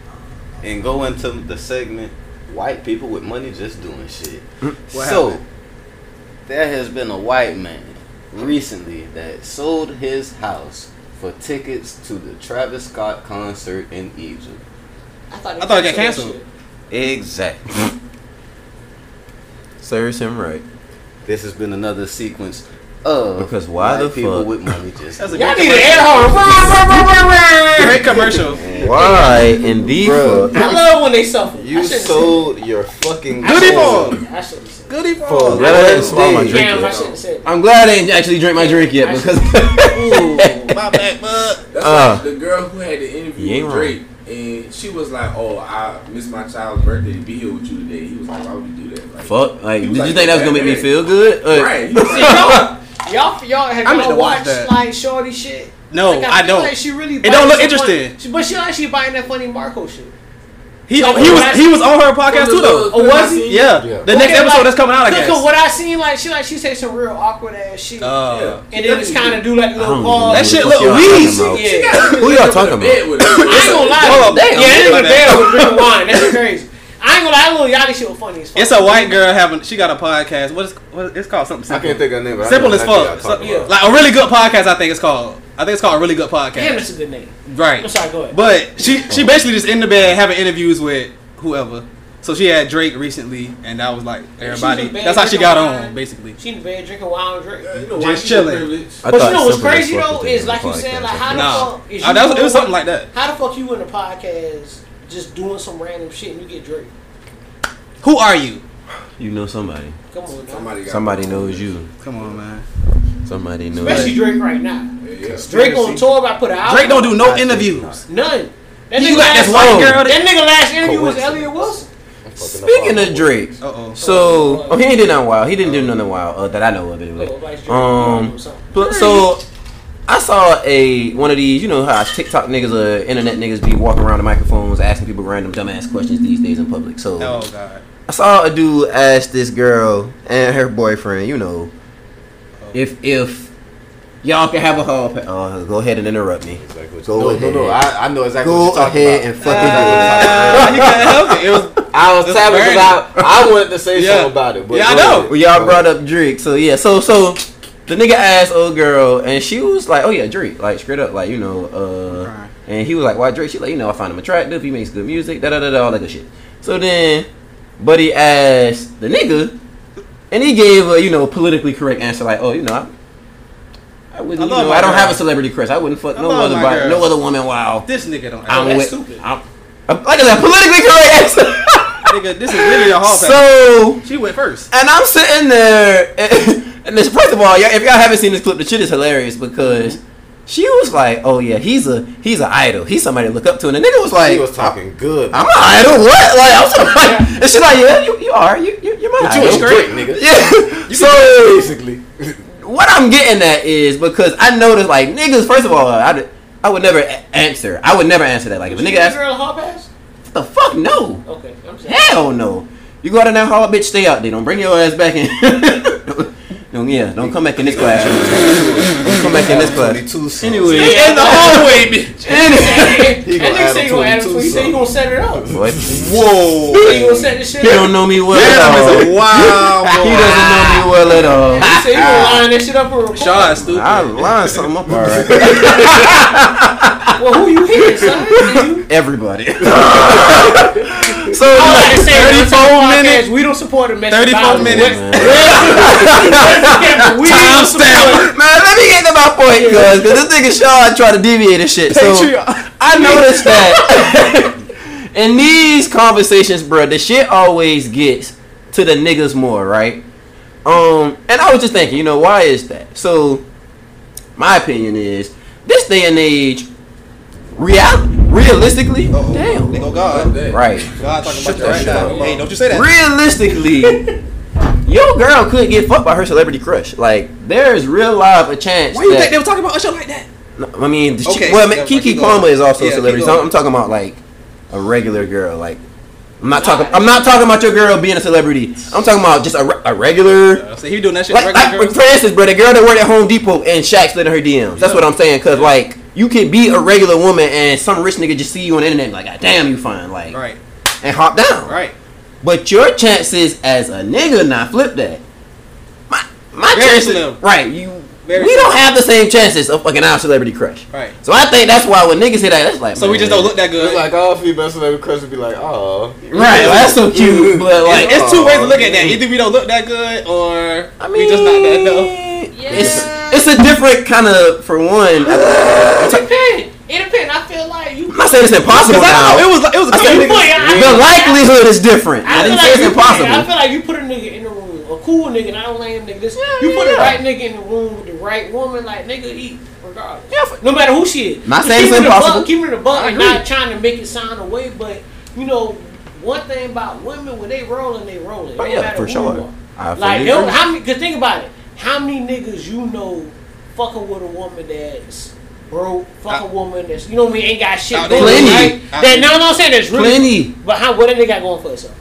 and go into the segment white people with money just doing shit. What so happened? there has been a white man recently that sold his house for tickets to the Travis Scott concert in Egypt. I thought, I thought it got canceled canceled. that shit. Exactly. Serves him right. this has been another sequence of Because why the people fuck? with money just. That's a Y'all need an air horn. Great commercial. Why in the Bruh. fuck? I love when they suffer. You I shouldn't sold your fucking said Goody soul ball. I shouldn't have said it. Goody for for Glad I didn't swallow my drink Damn, yet. I shouldn't said I'm glad I didn't actually drink my drink yet because Ooh, my back, bud. That's Uh, like the girl who had the interview ain't with wrong. Drake, and she was like, "Oh, I missed my child's birthday to be here with you today." He was like, "Why would you do that?" Like, fuck. Like, did was you think that was gonna make me feel good? Uh, Right. He was See, like, y'all, y'all, y'all have I y'all to watch watched like Shorty shit? No, Like, I feel don't. Like she really. It don't look interesting. funny- but she like she biting that funny Marco shit. He Like, he was when I- he was on her podcast From too though. Oh, clip was he? seen- Yeah, Yeah. the next episode like- that's coming out, I Cause, what I seen, like she like she say some real awkward ass shit, Uh, and then just kind of do like a I little don't pause. That shit What look y'all talking about? Yeah. Who y'all talking about? Bed with her. I ain't gonna lie. Hold up, damn. Yeah, that My nigga bad. bad was drinking wine. That's crazy. I ain't gonna lie, that little Yachty shit was funny as fuck. It's a white girl having. She got a podcast. What is what? It's called something I simple. can't think of name. Simple as fuck. what So- about. Like a really good podcast. I think it's called. I think it's called a really good podcast. Damn, that's a good name. Right. I'm sorry, go ahead. But she she basically just in the bed having interviews with whoever. So she had Drake recently, and that was like everybody. She That's how she got wine. on, basically. She in the bed drinking wine and drink. You know, Just chilling. But you know what's crazy though is like you said, like how the Nah, fuck is Uh, you that was, it was something like that. How the fuck you in a podcast just doing some random shit and you get Drake? Who are you? You know somebody. Come on, now. Somebody, got Somebody knows you. Come on, man. Somebody knows. especially Drake right now. Yeah, yeah. Drake on tour about put an album. Drake don't do no I interviews. none. That You nigga got this last white girl. that nigga last interview was Elliot Wilson. I'm fucking up Speaking of Drake, Uh oh. so oh he ain't did nothing wild. He didn't do nothing wild uh, that I know of anyway. Oh, Vice Drake. Um. But so I saw a one of these, you know how TikTok niggas or internet niggas be walking around the microphones asking people random dumbass questions these days in public. So Oh god. I saw a dude ask this girl and her boyfriend, you know, if if y'all can have a hall pass. Oh, go ahead and interrupt me. Exactly. Go no, ahead. no, no. I, I know exactly Go what you're talking ahead about. and fucking Uh, you can't help it. It was. I was It's tapping because burning. I, I wanted to say Yeah. something about it. But Yeah, I know. ahead. Well, y'all brought up Drake, so yeah, so so the nigga asked old girl, and she was like, "Oh yeah, Drake," like straight up, like you know, uh, Right. and he was like, "Why Drake?" She like, you know, I find him attractive. He makes good music, da da da da, all that good shit. So then, Buddy asked the nigga, and he gave a you know politically correct answer, like, "Oh, you know, I, I wouldn't, I you know, I don't girl. have a celebrity crush. I wouldn't fuck I no other body, no other woman Wow, This nigga don't. I'm that's with." stupid. I'm, I'm- like I said, politically correct answer. nigga, this is literally a hall pass. so she went first. and I'm sitting there, and, and this, first of all, y'all, if y'all haven't seen this clip, the shit is hilarious because she was like, "Oh yeah, he's a he's an idol. He's somebody to look up to," and the nigga was like, He was talking good. "I'm an idol. What? Like I'm so like, and she's like, "Yeah, you, you are. You, you you're my But you idol." was great, nigga. Yeah. so Basically. what I'm getting at is because I noticed like niggas. First of all, I I would never a- answer. I would never answer that. Like if a nigga give asks, girl a hall pass? "What the fuck? No." Okay, I'm saying. Hell no. You go out in that hall, bitch, stay out there. Don't bring your ass back in. don't, yeah, don't come back in this classroom. Don't come back in this class. 22 songs. Anyway. In the hallway, bitch. He That gonna nigga say he gonna add it 22 for you. Say he gonna set it up. What? Whoa. He gonna set this shit He up. don't know me well at all. a wild boy. He doesn't know me well at all. He say he gonna line that shit up and record. Sean, stupid. I lined something up all right. Well, who you hitting, son? Everybody. so like 34 34 minutes. minutes. We don't support domestic 34 minutes. We don't support. Man, let me get to my point, cuz, cause this nigga Sean tried to deviate and shit. So I noticed that in these conversations, bro, the shit always gets to the niggas more, right? Um, and I was just thinking, you know, why is that? So my opinion is this day and age, real realistically, damn, They go God. right. God talking Shut about you that right now. up. Hey, don't you say that. Realistically, your girl could get fucked by her celebrity crush. Like there is real life a chance. Why you that, think they were talking about Usher like that? No, I mean, Okay, chick, well, I mean, never mind, Keke. Palmer is also Yeah, a celebrity. So. I'm talking about like a regular girl. Like I'm not talking. I'm not talking about your girl being a celebrity. I'm talking about just a, a regular. So he doing that shit. Like, like for instance, bro, the girl that worked at Home Depot and Shaq slid in her DMs. That's what I'm saying. Cause like you can be a regular woman and some rich nigga just see you on the internet and like, God damn, you fine, like, Right, and hop down. right. But your chances as a nigga, not flip that. My my Very chances, slim. right? You. Very we slim. don't have the same chances of fucking our celebrity crush. Right. So I think that's why when niggas hit that, that's like. So we just don't look that good. It's like all female celebrity crush would be like, oh. Right, well, that's so cute, but like, it's, it's two ways to look at that. Oh. Either we don't look that good, or I mean, we just not that though. It's it's a different kind of for one. I, It depends. It depends. I like you. am not saying it's impossible I now. know, it was it was a I said, You put-. I- the likelihood is different. I, I feel didn't like say it's you put- I feel like you put a nigga in the room, a cool nigga, I don't a lame nigga. This, you put yeah. the right nigga in the room with the right woman, like nigga eat regardless. Yeah, for- no matter who she is. Not saying it's impossible. Keep it in the buck I and not trying to make it sound away, but you know. One thing about women, when they rolling, they rolling. Oh, yeah, for sure. I Like, how many? Cause think about it. How many niggas you know fucking with a woman that's broke, fuck uh, a woman that's you know what I mean, ain't got shit Out going. Plenty. right? Uh, that no, no, I'm saying that's really. Plenty. But how? What do they got going for itself?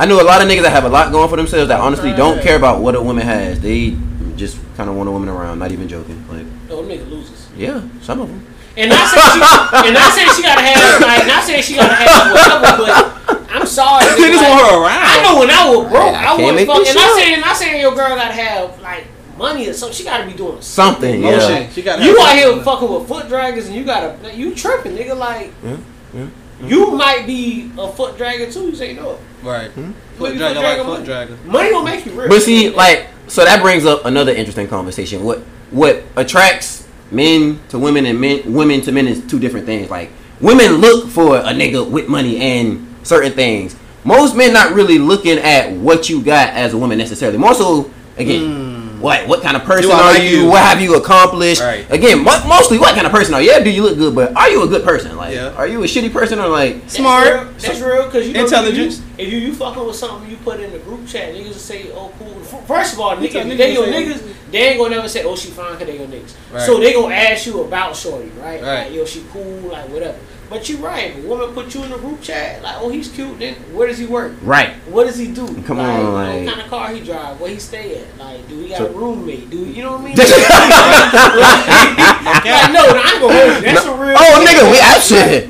I know a lot of niggas that have a lot going for themselves that honestly don't care about what a woman has. They just kind of want a woman around. Not even joking. Like, No, them niggas losers. yeah, some of them. And not saying she, and not saying she gotta have like, not saying she gotta have whatever, but I'm sorry. nigga, Niggas like, want her around. I know when I was broke, I I, was fucking. And not shit saying, not saying your girl gotta have like money or something. She gotta be doing Something, something. yeah. Motion. She gotta You out here fucking with foot draggers and you gotta you tripping, nigga. Like Yeah, yeah, you might be a foot dragger too. You say no. Right. Hmm? Maybe Foot dragger like dragger foot money. dragger. Money don't make you rich. But see, like, so that brings up another interesting conversation. What what attracts men to women and men women to men is two different things. Like, women look for a nigga with money and certain things. Most men not really looking at what you got as a woman necessarily. More so, again, hmm. What what kind of person Do I are you? you? What have you accomplished? Right. Again, mo- mostly what kind of person are you? Yeah, do you look good? But are you a good person? Like, Yeah. are you a shitty person or like? That's Smart. real. That's real because you know, Intelligence. You, if you, you fucking with something you put in the group chat, niggas will say, "Oh, cool." First of all, niggas, tell niggas they your niggas, they ain't gonna never say, "Oh, she fine," cause they your niggas. Right. So they gonna ask you about shorty, right? Right. Like, yo, she cool, like whatever. But you're right. A woman put you in the group chat, like, oh, he's cute. Then where does he work? Right. What does he do? Come like, on, like- what kind of car he drive? Where he stay at? Like, do he got So- a roommate? Do you know what I mean? like, no, I'm gonna hold you. That's a real. Oh, nigga, we.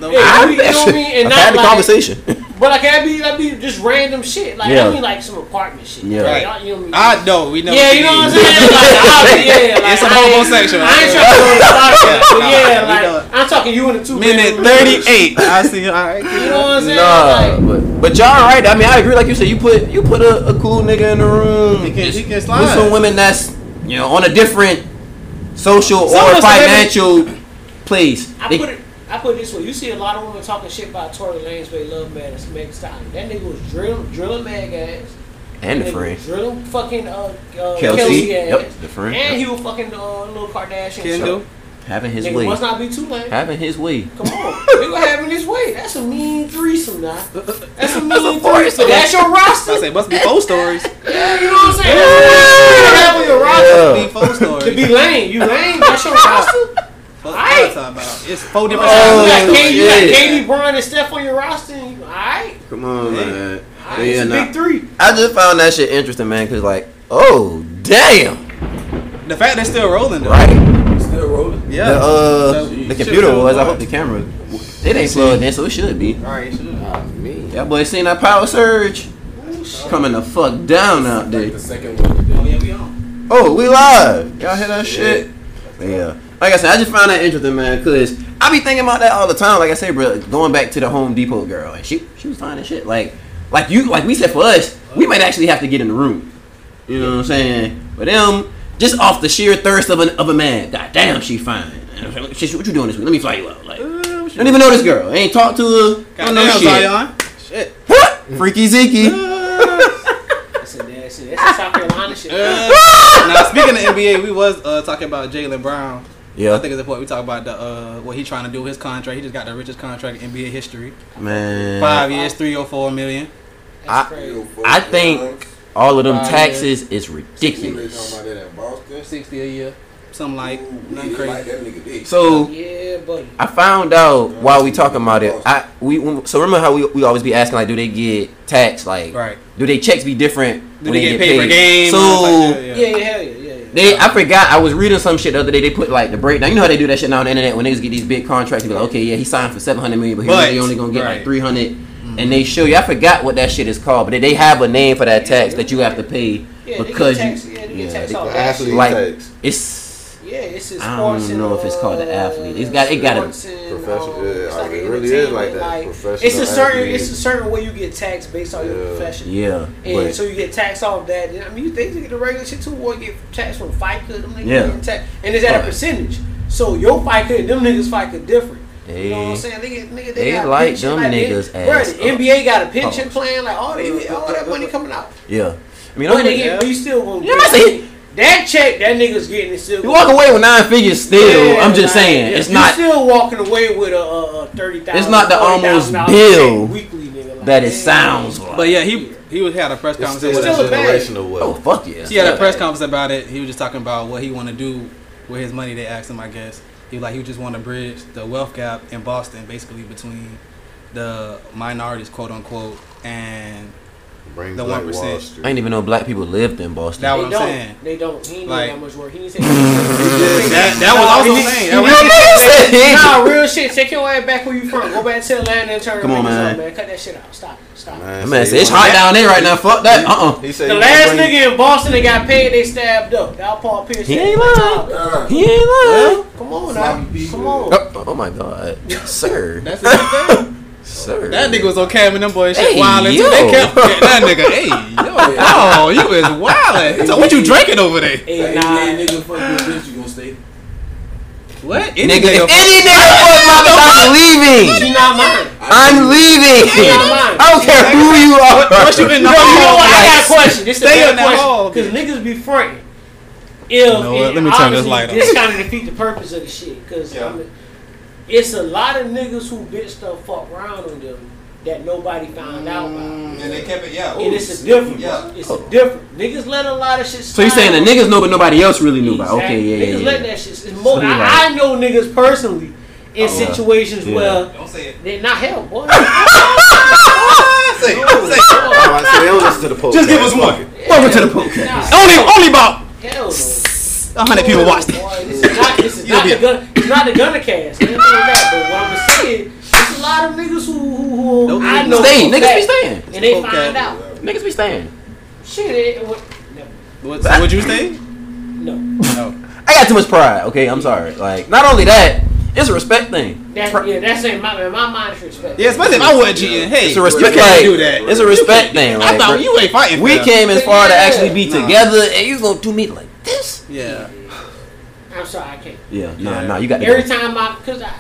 No, Yeah, I, you know what I mean? And I've not had the like- conversation. But like that be that be just random shit. Like Yeah. I mean like some apartment shit. Yeah. Right. you know what I I mean? know. We know. yeah, you know what I'm saying? Like, I, yeah, like, It's some I ain't- homosexual. I ain't trying to go to the spot, but Nah, yeah, like. I'm talking you in the two Minute thirty-eight. I see. All right. You know what I'm saying? Nah, Like, but but y'all right. I mean, I agree. Like you said, you put you put a, a cool nigga in the room He can, he can with some women that's you know on a different social Some or of us are financial place. I They- put it. I put it this way: you see a lot of women talking shit about Tory Lanez, but they love man and Meg Stallion. That nigga was drilling, drilling Meg ass. and the friend Drilling fucking uh, uh Kelsey. Kelsey, ass. Yep, the friend. And Yep. he was fucking uh, little Kardashian. Kendall. having his Nigga way, must not be too late. having his way. Come on, nigga having his way. That's a mean threesome now. That's a mean That's a threesome. threesome. That's your roster. I say must be four stories. Yeah, you know what I'm saying? That's what you have on your roster. Yeah. Be four To be lame, you lame. That's your roster. Fuck what I'm talking about. It's four different. Oh, you got, K, you got yeah. KD, Bron, and Steph on your roster. And you, all right, Come on, Hey. man. right, yeah, it's a nah. big three. I just found that shit interesting, man. Cause like, oh damn, The fact they're still rolling though. right? Still rolling. Yeah. The uh, So, the computer show was. I hope the camera. It ain't plugged in, so it should be. All right. Sure. Not me. That boy seen that power surge coming the fuck down out Like there. the second one Oh today. yeah, we on. Oh, we live. Y'all hear that shit? Yeah. Like I said, I just found that interesting, man, cause I be thinking about that all the time. Like I said, bro, going back to the Home Depot girl, and she she was fine as shit. Like like you like we said for us, we might actually have to get in the room. You know what I'm saying? But them just off the sheer thirst of an of a man. God damn, she fine. And I'm like, Shit, what you doing this week? Let me fly you out. Like, don't even know this girl. I ain't talked to her. I don't know Goddamn, shit. Zion. Shit. What? Freaky Zeke. That's a, that's that's a South Carolina shit. Uh, now speaking of NBA, we was uh, talking about Jaylen Brown. Yeah. I think it's important we talk about the uh, what he trying to do with his contract. He just got the richest contract in NBA history. Man, Five years, three or four million. That's I- crazy. I think all of them Five taxes is ridiculous. about that in Boston. Sixty a year, something like Ooh, nothing crazy. Like that nigga dick. So Yeah, buddy. I found out while we talking about it. I we so remember how we, we always be asking like, do they get taxed? Like, Right. do they checks be different Do when they get paid per game? So Like that, Yeah, yeah, hell yeah, yeah. Yeah. they, I forgot. I was reading some shit the other day. They put like the breakdown. You know how they do that shit now on the internet when niggas get these big contracts. They be like, okay, yeah, he signed for seven hundred million, but he But- really only gonna get right. like three hundred. And they show you. I forgot what that shit is called, but they, they have a name for that tax that you have to pay Yeah, they because get tax, you. yeah, they yeah, get tax they- off The that athlete shit. Like- tax. It's Yeah, it's in I don't even know if it's called the uh, athlete. It's got- it gotta- sports and, Professional- um, yeah, it's like it really is like entertainment, that. It's Professional a certain, athlete. it's a certain way you get taxed based on your profession. yeah, And but so you get taxed off that. I mean, you think you get the regular shit too, or you get taxed from FICA, them niggas Yeah. getting taxed, and it's at a percentage. So your FICA and them niggas FICA different. you know what I'm saying? They, get, nigga, they, They got like pension, them like, niggas they, bruh, ass the up. NBA got a pension Pause. plan, like all, they, all that money coming out. yeah. I mean, But don't they get, get, you still gonna Yeah, I say- that check. That nigga's getting it still. you walk away with nine figures still. Yeah, I'm just like, saying, yeah, it's you not still walking away with a, a, a thirty thousand. It's not the almost bill weekly, nigga. Like, that it sounds like. But yeah, he he was had a press It's conference. still with still us. a bag. generational oh fuck yeah. He had a Yeah. press conference about it. He was just talking about what he want to do with his money. They asked him, I guess. He was like he just want to bridge the wealth gap in Boston, basically between the minorities, quote unquote, and Bring The 1%. I Street. didn't even know black people lived in Boston. That They what I'm don't. saying. They don't. He ain't Like- that much work. He ain't saying that, that was also He- saying. That was, really Nah, real shit. Take your ass back where you from. Go back to Atlanta and turn Come on, niggas man. up, man. Cut that shit out. Stop. Stop. That man said it's hot down there right now. Fuck that. Uh uh He said The last bring- nigga in Boston that got paid, they stabbed up. That was Paul Pierce. He ain't lying. Uh, He ain't lying. Come on, Sloppy now. P. Come on. Oh, oh my god, sir, that's it. Sir. That nigga was on cam and them boys shit Hey, wildin' too. yo. They kept that nigga. Hey, yo, oh, you is wildin'. So what you drinking over there? Hey, Hey, nah. nah, nigga, fuck your bitch, you gonna stay? What? Any nigga, if any nigga fuck my bitch, I'm leaving. She not mine. I'm leaving. She not mine. I don't care who you are. Once you in the Yo, you know hall, what? I got a like, question. This is stay a in that hall, question. Because niggas be fronting. If You know what? Let me turn this obviously light on. This kind of defeat the purpose of the shit. Because Yeah. I mean, it's a lot of niggas who bitch stuff fuck around on them that nobody found out about. Mm, and they kept it, yeah. And it's a different. Yeah. It's a different. Niggas let a lot of shit. So you slide saying the niggas know, but nobody else really knew about? Okay, Exactly. yeah, Niggas yeah, let yeah. that shit. It's more, So I, like- I know niggas personally in Oh, situations Yeah. where Don't say it. they not hell, boy. Say it. Say it. All right, so they don't listen to the post. Just give us one. Welcome to the podcast. Nah, Only, only about hell no. a hundred people watched it. This is not, this is not the gun. It's not the gunner cast. Anything like that. But what I'm saying, there's a lot of niggas who, who, who Nope. I know Stay, for a niggas be fact, staying. and they Okay. find out. Niggas be staying. Shit, it, what, no, What, so would you stay? no. No. I got too much pride. Okay, I'm sorry. Like, not only that, it's a respect thing. That, Pri- yeah, that's in my my mind is respect. Yeah, especially if I wasn't cheating. Hey, It's a you respect. can't Like, do that. It's a respect thing. I Like, thought you ain't fighting. we for came as far to actually be Nah. together, and you gonna do me like this? Yeah. I'm sorry, I can't. Yeah, nah, Yeah. nah. You got to. Every go. time I, cause I,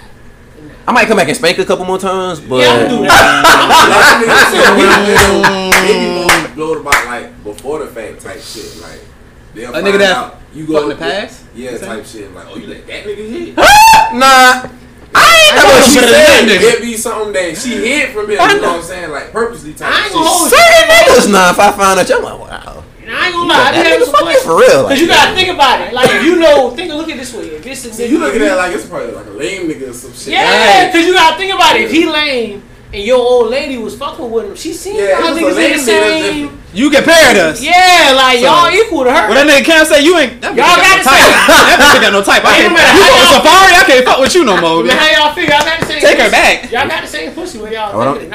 I might come back and spank a couple more times, but yeah, I'm do that. A lot of niggas say women, they be more about like before the fact type shit. Like they'll A find nigga that out you go in the past? Yeah, You saying? type shit. Like, oh, you let that nigga hit? nah. I ain't know never she she said said. It be something that she hid from him. You know what I'm saying? Like purposely type I ain't gonna hold you. Certain niggas, nah. If I found out, I'm like, wow. And I ain't gonna lie, I be That having nigga some questions. for real. Cause you gotta think about it. Like if you know, think of look at this way. If this is See, you look at that like it's probably like a lame nigga or some shit. Yeah, cause you gotta think about it. If he lame and your old lady was fucking with him, she seen Yeah, y'all if niggas it's a the lame same. You compared us. Yeah, like So- y'all equal to her. Well, that nigga can't say you ain't. That Y'all got no gotta type. say- that bitch ain't got no type. I can't. no You how go to Safari? I can't fuck with you no more. Man, Man. how y'all figure? Y'all got the same. Take her back. Y'all got the same pussy when y'all Hold on.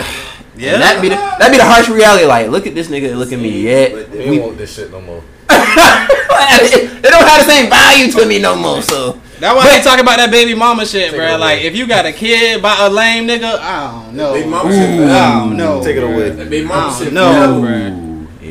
Thinking it. Yeah. that be the that be the harsh reality. Like, look at this nigga, look at me. Yet But They we, want this shit no more. they don't have the same value to me no more. So That's why they talk about that baby mama shit, bro. it away. Like, if you got a kid by a lame nigga, I don't know. Big mama Ooh, shit, man. I don't know. Take it away. That big I mama don't shit. know, forever. bro.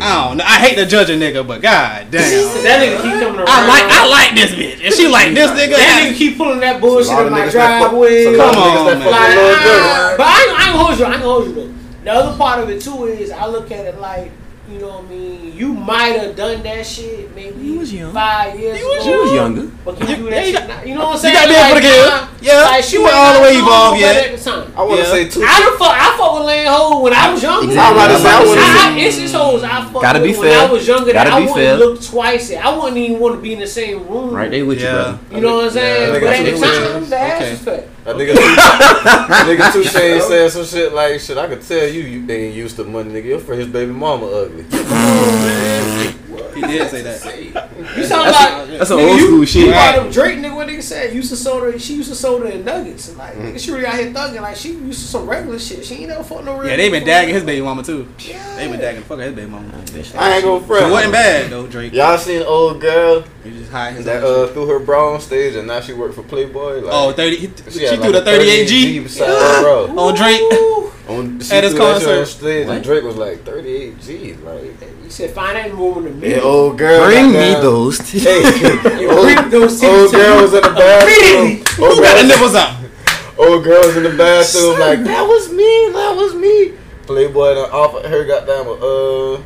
I don't know. I hate to judge a nigga, but god damn. That nigga keep coming around. I like I like this bitch. If she like this nigga, That nigga keep pulling that bullshit A lot in of my niggas driveway. so a lot Come on, that man. fuck Like, with Lil Durk. but I ain't, I ain't gonna hold you. I ain't gonna hold you though. The other part of it too is I look at it like you know what I mean, you might have done that shit maybe You was young. five years You was ago. She was younger. But can you do that you shit got- now? You know what I'm saying? You gotta be able to Like, nah, Yeah, like, she went all the way that evolved strong yet. At the time. I want to Yeah. say two. I done fuck, I fuck with Lane Ho when I was younger. Exactly. I'm about to say, I I, wanna I, say- it's just hoes I fuck Gotta with be when. I was younger. Gotta that I be wouldn't fair. look twice. At. I wouldn't even want to be in the same room. Right there with you, Yeah. brother. You know what I'm saying? But at the nigga, time, the ass was fat. That nigga, that nigga 2 Chainz said some shit like, shit, I could tell you, you ain't used to money, nigga. Your first baby mama ugly. He did say that. You sound That's like That's some old you, school You shit. brought up Drake, nigga. What nigga said? Used to soda. She used to soda and nuggets. And like, nigga, she really out here thugging. Like, she used to some regular shit. She ain't never fuck no real. Yeah, they been nigga. dagging his baby mama too. Yeah. They been dagging the fuck out his baby mama. I ain't gonna front. It wasn't bad though, Drake. Y'all seen old girl He just hide his that uh threw her bra on stage and now she work for Playboy? Like, Oh, 30. He, she she had threw like the 38G beside her bra. on Drake. Ooh. On, she At his threw concert. on stage What? and Drake was like 38G. Like, You said find that woman to me. and old girl. Bring me goddamn- those. Hey, bring old, those old titties girl to was in the bathroom. Who Old got the nipples out? old girl was in the bathroom like, that was me, that was me. Playboy done offered her goddamn uh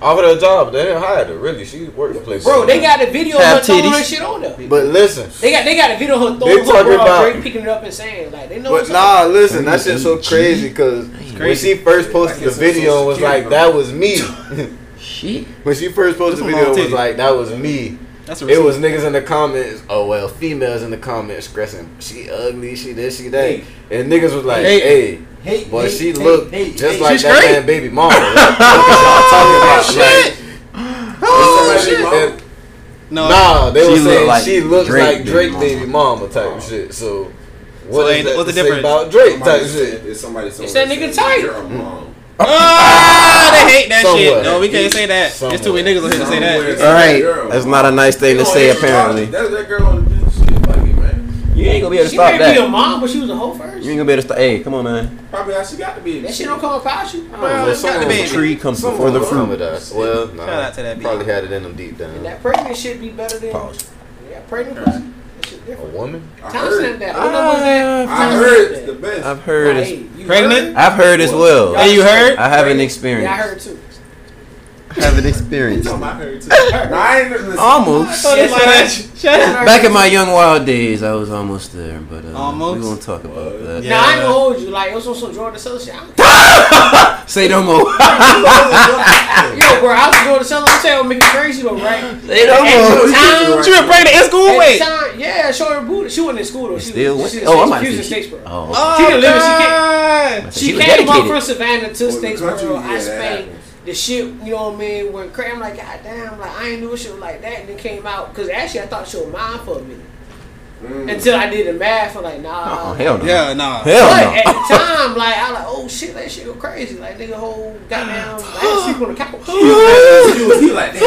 offered her a job. They didn't hire her. Really, she worked for Playboy. Bro, they got the video of Have her throwing titties. her shit on there. But listen. They got they got a video of her They throwing her talking bra, Drake picking it up and saying like they know But what's nah, up. listen, that shit's so crazy because when she first posted the Like it's a video and was like, security "That was me." Shit. when she first posted the video, it was like, "That was me." That's a It was niggas in the comments. Oh well, females in the comments expressing she ugly, she this, she that, and niggas was like, Hey. "Hey, Hey, boy, hey, she hey, look hey, just hey. like She's that straight? man, baby mama." What y'all talking oh, about? shit. Like, Oh, shit. and- No, Nah, they She were look saying like she looks Drake like baby Drake mama. baby mama type shit. So what So is ain't- that what's to the say difference? about Drake type Somebody shit? said- It's somebody. It's that nigga tight. Ah, they hate that Somewhat. shit. No, we can't say that. There's too many niggas on here to say that. All right. That's not a nice thing to say, apparently. That's that girl on the shit. Fuck man. You ain't gonna be able to stop that. She stop be a mom, but she was a hoe first. You ain't gonna be able to stop. Hey, come on, man. Probably how she got to be. That shit don't come up past you. Bro, Well, it's got to be. The tree comes Someone before the will fruit. with that. Well, nah, Shout out to that beat. Probably had it in them deep down. And that pregnant shit be better than Pause. yeah, pregnant pussy. That shit A different. woman? I Time heard. stamp that. What was that? I Time heard it's the best. I've heard Hey, as you Pregnant? I've heard as well. Hey, you heard? I have an Yeah, I heard too. I have an experience. I heard too. I. Almost. Shut up. Shut up. Back in my young wild days, I was almost there, but uh, Almost? we won't talk about that. Yeah. Now I ain't gonna hold you. Like it was on some Jordan Seller shit. I don't Say no more. Yo, bro, I was Jordan Seller. I'm saying, make it crazy though, right? Say no At more. the time, She been pregnant in school? at Wait. the time, yeah, show her booty. She wasn't in school though. She Still was, she Oh, I was, might she was in. Statesboro. Oh, Oh, She didn't live she oh, God. She was came up from Savannah to Well, the Statesboro. yeah, I spent the shit, you know what I mean? When crazy, I'm like, God damn, like I ain't knew shit like that. And then came out because actually I thought she was mine for a minute Mm. until I did the math. I'm like, nah. Oh, hell no. Yeah, nah. But Hell at the time, like I like, oh shit, that shit go crazy. Like nigga, whole goddamn, I had sleep on the couch. He was he like, damn.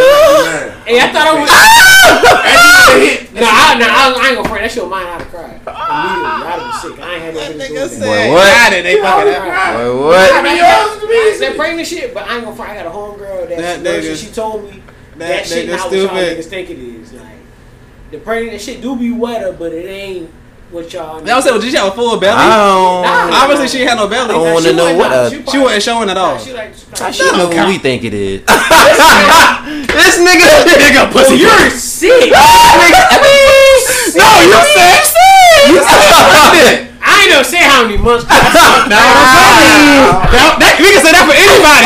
Hey, I thought I was. nah, I, nah, I, I ain't gonna pray. That shit was mine. I'd have cried immediately. I'd have been sick. I ain't had nothing to do with that. Boy, what? Got it. They fucking Right. Boy, I what? mean, that, that pregnant shit, but I ain't gonna front. I got a homegirl that, That she, works, nigga- and she told me that, that shit nigga not what y'all stupid. niggas think it is. Like the pregnant shit do be wetter, but it ain't what y'all. That was saying, did she have a full belly? I don't. Nah. Obviously, she had no belly. I don't wanna She know wasn't- what nah, a- she She wasn't showing at all. Nah, She like, I she should know don't what we think it is. this nigga, this nigga, pussy. You're sick. no, you said You said I ain't never say how many months. That, that, we can say that for anybody.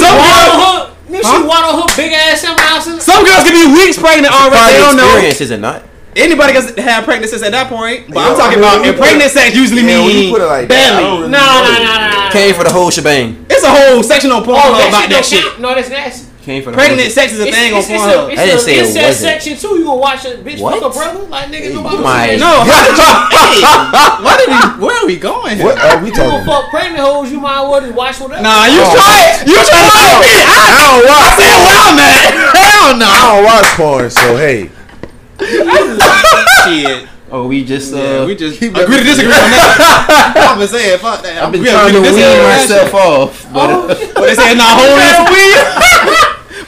Some, waddle girls, her, nigga, she waddle her big ass something else. some girls can be weeks pregnant already. They don't know. experience, is it not? Anybody can have pregnancies at that point. But I'm Yeah, talking I mean, about when you and put pregnant sex usually Yeah, when you mean put it like that, belly. don't really No, no, know. no, no, no. Came for the whole shebang. It's a whole section on oh, Pornhub Oh, about that shit. No, that's nasty. Came for the Pregnant sex is a It's, thing it's, on it's, Pornhub. a, it's, I didn't a, say it it's that wasn't. section too. You gonna watch a bitch What? fuck a brother? Like nigga, nobody my- No, how did what are we? Where are we going? What are we You gonna talking about? fuck pregnant hoes? You might as well just watch whatever. Nah, you Oh. try it. You try it. I I don't watch I said where I'm at. Hell no. I don't watch porn, so hey. Shit. Oh, we just uh. Yeah, we just keep agree to disagree on that. I've been saying fuck that. I've been We trying to agree wean disagree on that myself off, but uh, But they saying nah, hold this.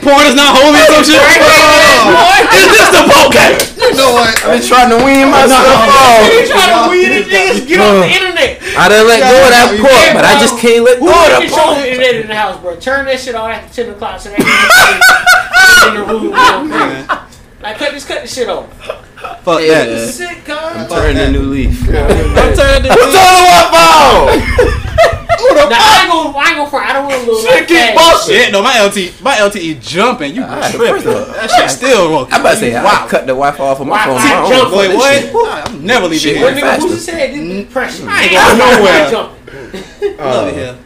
Porn is not holy or some shit. Oh. Is this the podcast? You know what? I've been trying to wean myself off. You trying to oh. weed it, niggas? Get off the internet. I done let go of that Yeah, pork, but I just can't let Who go of can that control pork. the internet in the house, bro? Turn that shit off after ten o'clock so they can in the room. bro. Like cut this, cut this shit off. Fuck Yeah. that. Sick, cuz. Turn a new leaf. I'm turning this What's on the what Now I ain't gonna, I ain't gonna front. I don't want to look like that. Shit, no, my LT, my LTE jumping. You Alright, tripping? first of all, That shit still working. I'm about to say, I cut the Wi-Fi off of my phone. Wi-Fi on my own. jump. Boy, what? shit- I'm never leaving Shit here. What went nigga who's said this mm. is pressure. I ain't going nowhere. Jumping. Love it here.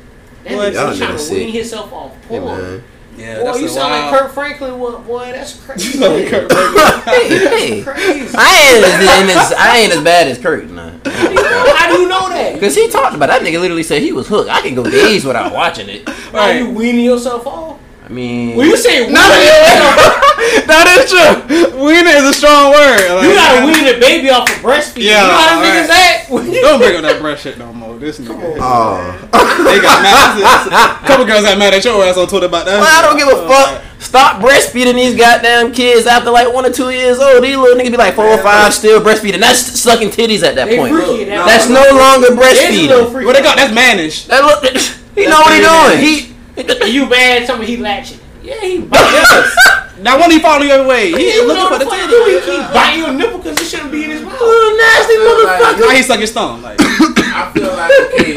That What? nigga Y'all trying to wean himself off Hey, porn. Man. Yeah, Boy, that's you a sound like wild- Kirk Franklin. One, boy, that's crazy. Like Kirk Hey, hey. crazy. I ain't as, as I ain't as bad as Kirk, nah. How do you know that? Cause he talked about that nigga literally said he was hooked. I can go days without watching it. Are you weaning yourself off? I mean, When you say weaning No, yourself, That is true. Weaning is a strong word. Like, you gotta wean the baby off of breastfeeding. Yeah, you know how them alright. niggas act? Don't bring up that breast shit no more. This nigga. oh. They got mad. A couple girls got mad at your ass on Twitter about that. Well, I don't give a fuck. Stop breastfeeding these goddamn kids after like one or two years old. These little niggas be like four or five still breastfeeding. That's sucking titties at that They point. freaky at That's point. no longer It's a breastfeeding. freaky. What they got? That's managed. That look, he know what he doing. He. You bad? Tell me he latching. Yeah, he biting. Now when he follow you every way, he He ain't looking looking for the He titty. keep biting your nipple because it shouldn't be in his mouth. Oh, nasty motherfucker. Now he suck his thumb. Like I feel like okay.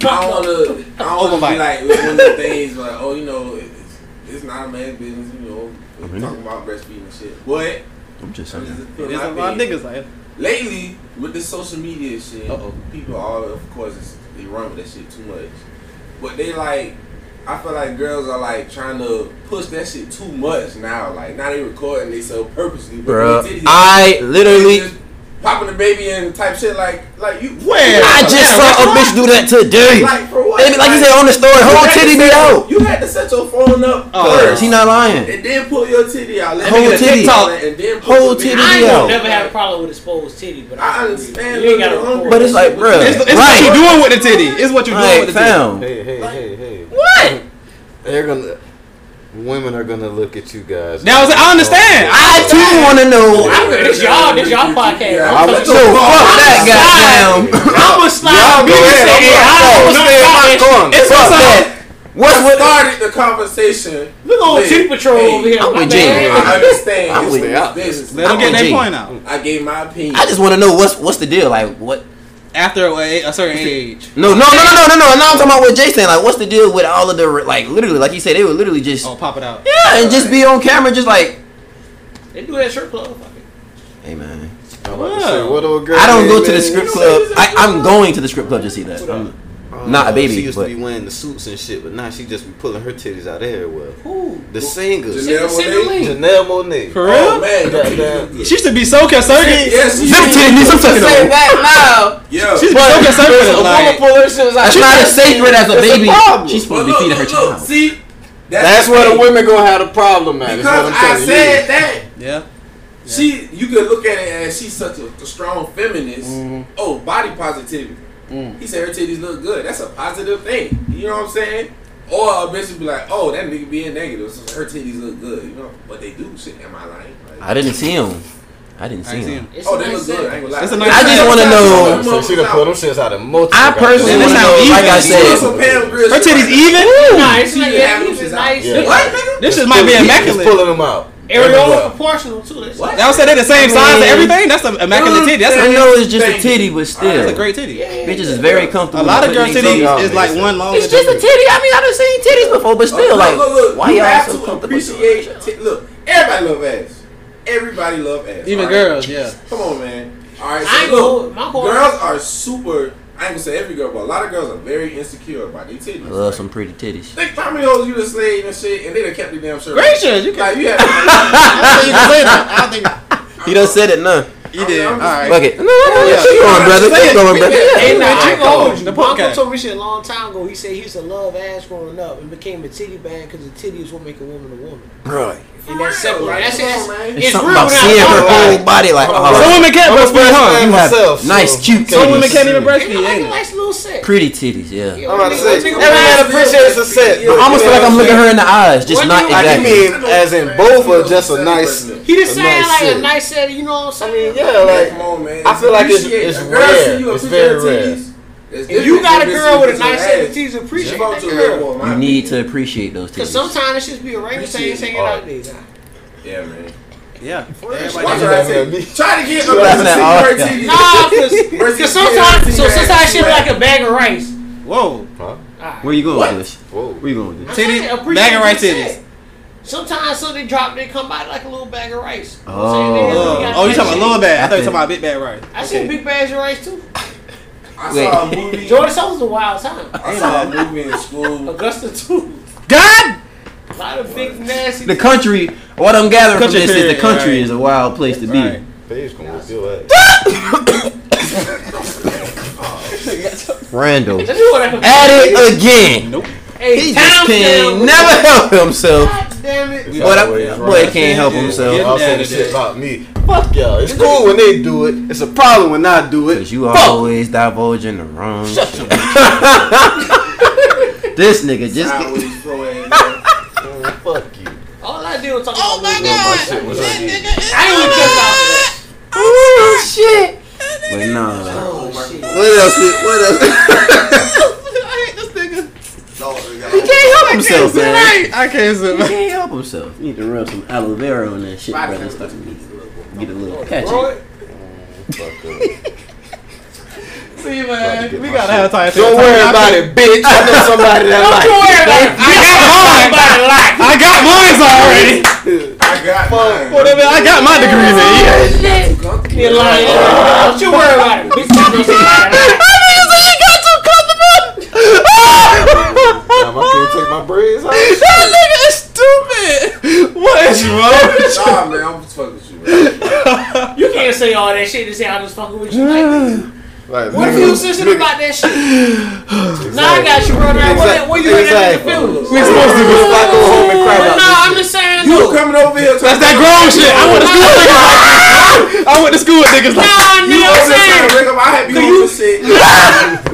I don't wanna. I don't wanna be like with one of the things like, oh, you know, it's, it's not a man's business. You know, we're talking about breastfeeding and shit. But I'm just saying. just there's a lot of niggas like. lately with this social media shit, Uh-oh. people all of course they run with that shit too much. But they like I feel like girls are like trying to push that shit too much now. Like now they recording they so purposely. with Bruh, their titties I literally- popping the baby and type shit like like you Where? I just saw a bitch do that today. like for what? They be like you said on the story, whole titty be out. You had to set your phone up Oh, first. He not lying. and then pull your titty out. Let Whole me get a titty. TikTok And then pull Whole the titty bitch I ain't out. gonna never have a problem with exposed titty, but I understand You ain't gotta little But it's like, bruh. It's, it's what you doing with the titty. It's what you doing Like, with the titty. Hey, hey, hey, hey. What? They're gonna. Women are gonna look at you guys. Now I understand. I too want to know. I'm this y'all, this y'all podcast. I I'm would- So fuck that goddamn. I'm gonna slide. Y'all go music ahead. in here. I I'm don't gonna stay in my that corner. shit. Fuck that. What's I what? started the conversation. Look on with, Titty Patrol hey, over here. I'm with bad. Jay. I understand. I'm It's with- business, business. Let them get with their point out. I gave my opinion. I just want to know what's what's the deal. Like what? After a, a certain age. No, no, no, no, no, no, no. Now I'm talking about what Jay saying. Like, what's the deal with all of the like, literally, like he said, they would literally just Oh, pop it out. yeah, and just be on camera, just like, They do that strip club. Hey man, I'm about to say, what old girl I don't go to the is? strip club. I, I'm going to the strip club to see that. I'm, Oh, Not a baby, She used but- to be wearing the suits and shit, but now she just be pulling her titties out everywhere. Who? The singer, Janelle Cindy Monáe? Janelle Monáe. For Oh real? man, Goddamn. She used to be so concerted. Yes, them titties need some sucking on. that Yeah. She used to be so conservative. now. Like, pull her shit out. That's not as sacred as a baby. She's supposed to be feeding her look, look, child. See, That's the where the women gonna have a problem at. Because I'm I telling said you. that. yeah. She, you could look at it as she's such a, a strong feminist. Mm-hmm. Oh, body positivity. Mm. He said her titties look good. That's a positive thing. You know what I'm saying? Or a bitch would be like, oh, that nigga being negative. So her titties look good. You know, but they do. Shit, am I lying? Like, I didn't see him. I didn't see ain't see him. him. It's oh, they nice look good. I ain't gonna lie. It's a nice I just want to know. So she done pull them shits out of multiple. I personally want to know. Like I said, Some Her titties right even? Nah, it's like yeah, have them it's shits nice. What. This shit might be immaculate. pulling them out. Areola proportional too. That's What? Y'all said they the same I size and mean- everything? That's an immaculate titty. That's I a, know it's just a titty, but still, that's a great titty. bitches is very comfortable. A lot of putting girls' titties is niggas like one longer It's just a titty. I mean, I done seen titties before, but still, like, look, look, why you y'all have so to comfortable? appreciate? Look, everybody love ass. Everybody love ass. Even girls, yeah. Come on, man. All right, I so look, gonna- my girls are super. I ain't gonna say every girl, but a lot of girls are very insecure about their titties. I love some pretty titties. Think how many hoes you done slayed and shit, and they done kept their damn shirt. on. Gracious, you can. Like you had. I don't think you can say that. I don't think He done said it, none. you did. All I'm just right. Fuck it. No, no, no. Yeah. Keep going, brother. Keep going, brother. Hey, Yeah. nah, I ain't gonna hold you. The My uncle podcast. told me shit a long time ago. He said he used to love ass growing up and became a titty band because the titty is what make a woman a woman. Bro, And that's simple. Like, That's come it. man. It's, It's something real about seeing her whole about it. body like, oh, Some oh, women can't breastfeed, huh? breastfeed You have myself, nice, so- cute Some women can't even breastfeed, no like a ain't nice little set. Pretty titties, yeah. I'm about to say, Nigga, every man appreciates a set. Yeah, but I almost feel like I'm looking her in the eyes, just What not do you- Like, you mean as in both or just a nice? He just saying nice like a nice set. You know what I'm I saying? mean, yeah, like Come on, man. I feel like it's- Appreciate- it's a girl see rare. It's very rare. Titties. It's If you got a girl with a nice set of ass. titties, appreciate She that to girl. live You need to appreciate those Cause sometimes it should be a orangutan hanging out there. Yeah, man. Yeah. Everybody try to laughing say- at me? Try get You laughing at all- Nah, cause, sometimes, so getting sometimes shit titties. like a bag of rice. Whoa. Huh? Alright. Where you going What? with this? Whoa. Where you going with I'm this? saying, Titties, bag of rice the titties. set. Sometimes something drop, they come by like a little bag of rice. You know what Oh. I'm saying? Oh. They- they Oh, you talking about shit. little bag? I thought you think- talking about big bag, of rice. I seen big bags of rice too. I Wait. saw a movie. Jordan Soul was a wild time. I saw a movie in school. Augusta too. God! A lot of big nasty. The country, what I'm gathering from Country this is period, the country right. is a wild place to be. Right. Paige gonna whoop your ass. Randall. That's what I- At it again. Nope. Hey, He just can with- never help himself. God damn it. Boy, that boy can't help Yeah. himself. Yeah. Y'all say the shit about me. Fuck y'all. It's cool when they do it. It's a problem when I do it. Cause you Fuck. always divulging the wrong shit. This nigga just get, Sideways, throw ass. Fuck you. All I did was talk Oh about my my shit was on you. I ain't even catch out for that. oh shit. Oh, but nah. Oh shit. What else? What else? He can't help himself, man. I can't He sit can't help himself. You need to rub some aloe vera on that shit, brother. Start to get a little catchy. Fuck up. See, man, we gotta shit. have time. Don't worry about it, bitch. I know somebody that likes. Don't like you worry about it. I got mine by the life. I got mine already. I got mine. Whatever, I got my degree then. Yeah. You lying. Don't you worry about it. Bitch, I know somebody. Damn, I can't take my braids off. That nigga is stupid. What is wrong with you? Nah, man, I'm just fucking with you, man. You can't say all that shit and say I was fucking with you. Like, Like, what if you was sensitive about that shit? Nah, I got you, brother. What, what you looking at the Exactly. We supposed to go like go home and cry about Nah, I'm this just saying. You though. coming over here? That's that grown shit. I went to school with niggas like I went to school with niggas like Nah, You nigga, I'm over there trying saying. to ring up? I had you on this shit.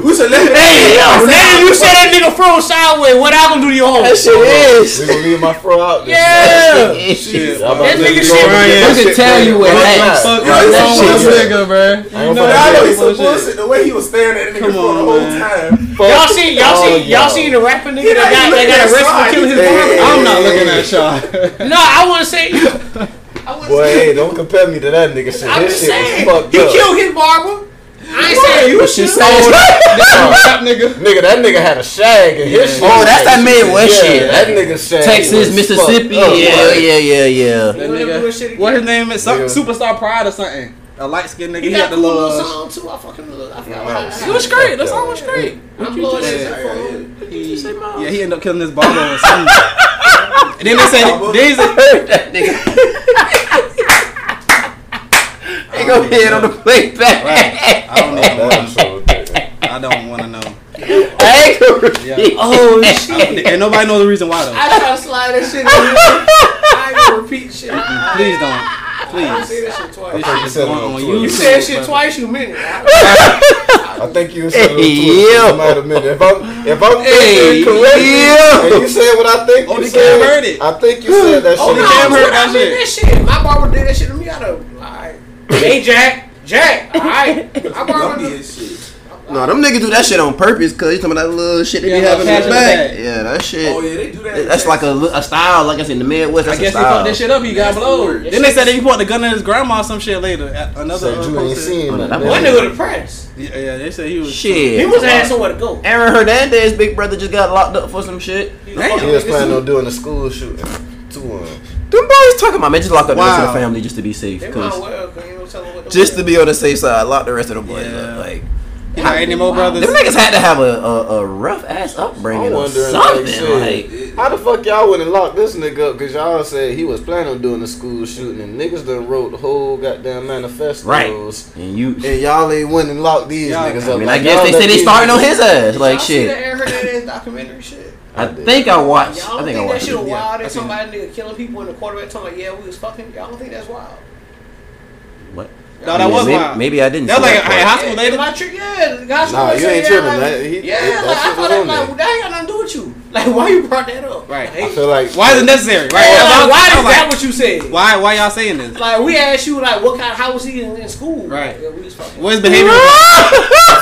We should let him. Hey, yo, now you say that nigga fro sideways. What I gonna do to your home? That shit is. We gonna leave my fro out. there. Yeah. Shit. I'm about That nigga shit- I That can shit tell you what crazy. happened. Fuck Yeah, what's that wrong shit with this is- nigga, bro. I ain't You gonna know fuck I know that he's some bullshit. bullshit. The way he was staring at the nigga Come for the on, whole man. time. Y'all seen y'all all seen y'all y'all. seen the rapper nigga He that not got even that got looking arrested for at killing his Hey, barber? hey, I'm not looking hey. at Shaw. No, I want to say. I wanna Boy, say- hey, don't compare me to that nigga shit. I'm His just shit saying. was fucked He up. killed his barber. I ain't saying you should. Rap nigga. Nigga, that nigga had a shag in his oh, shit. Oh, that's that Midwest yeah, shit. That nigga shag. Texas, Mississippi. fucked up, Yeah, yeah, yeah, yeah. That You wanna do that shit nigga. What his name is? Some, Nigga. Superstar Pride or something. A light skinned nigga. He He, got had the little. little song too. I fucking love. I forgot Yeah, it was great. That song was great. I'm blowing Yeah, yeah, shit. He, yeah, he ended up killing his barber or something. and then they said, then they said, that nigga. They go ahead on the playback. I don't even Damn, want. I don't want to know. I repeat. Oh shit! And nobody knows the reason why though. I try to slide that shit in. I ain't gonna repeat shit. Please don't. I Please. say that shit twice. This shit you said it going on on You said shit twice, you meant it. I think you said it on Hey, Twitter. yo. Might have been. If I'm, if I'm Hey, thinking correctly, yo. and you said what I think Only you Cam said, heard it. I think you said that Oh shit. no, Cam heard I that mean that shit. My barber did that shit to me. I don't. Alright. Hey Jack, Jack. Alright. My Don't barber. be his shit. No, them niggas do that shit on purpose because you talking about that little shit they Yeah, be having in patch the back. back. Yeah, that shit. Oh yeah, they do that. That's like a, a style, like I said, in the Midwest. I guess a he style. fucked this shit up. He got That's the blowed. Then they said that he put the gun in his grandma or some shit later. At Another. Said uh, you ain't post- seen Oh, no, it. that One nigga depressed. Yeah, yeah, they said he was. Shit. He was have had somewhere to go. Aaron Hernandez, big brother, just got locked up for some shit. Damn. He was planning on doing a school shooting Two him. Them boys talking about man, just lock up the rest of the family just to be safe, cause well, cause you know, tell them what the just to be on the safe side, lock the rest of the boys Yeah. up. Like You got any more brothers? Them niggas had to have a, a, a rough ass upbringing I'm or wondering, something. like, Like. How the fuck y'all wouldn't lock this nigga up? Cause y'all said he was planning on doing the school shooting, and niggas done wrote the whole goddamn manifestos. right. And you, And y'all ain't went and locked these Y'all- niggas I up. mean, Like, I guess they let say they these starting on his ass. Like Y'all see shit. that Hernandez documentary shit? I did. think I watched. Y'all don't I think I think that watched. shit it. wild? I That somebody nigga killing people in the quarterback talking about, yeah, we was fucking. Y'all don't think that's wild? What? No, that was maybe, wild. maybe I didn't. That was see like that a part. high school Yeah, lady. My trick, yeah, the guy Nah, you ain't tripping. That, he, yeah, that, like, I thought that, on like, there. that ain't got nothing to do with you. Like, why you brought that up? Right. I feel like Why is it necessary? Right. Yeah, like, why is that like, what you said? Why? Why y'all saying this? Like, we asked you, like, what kind, how was he in, in school? Right. Yeah, we was fucking. What his behavior?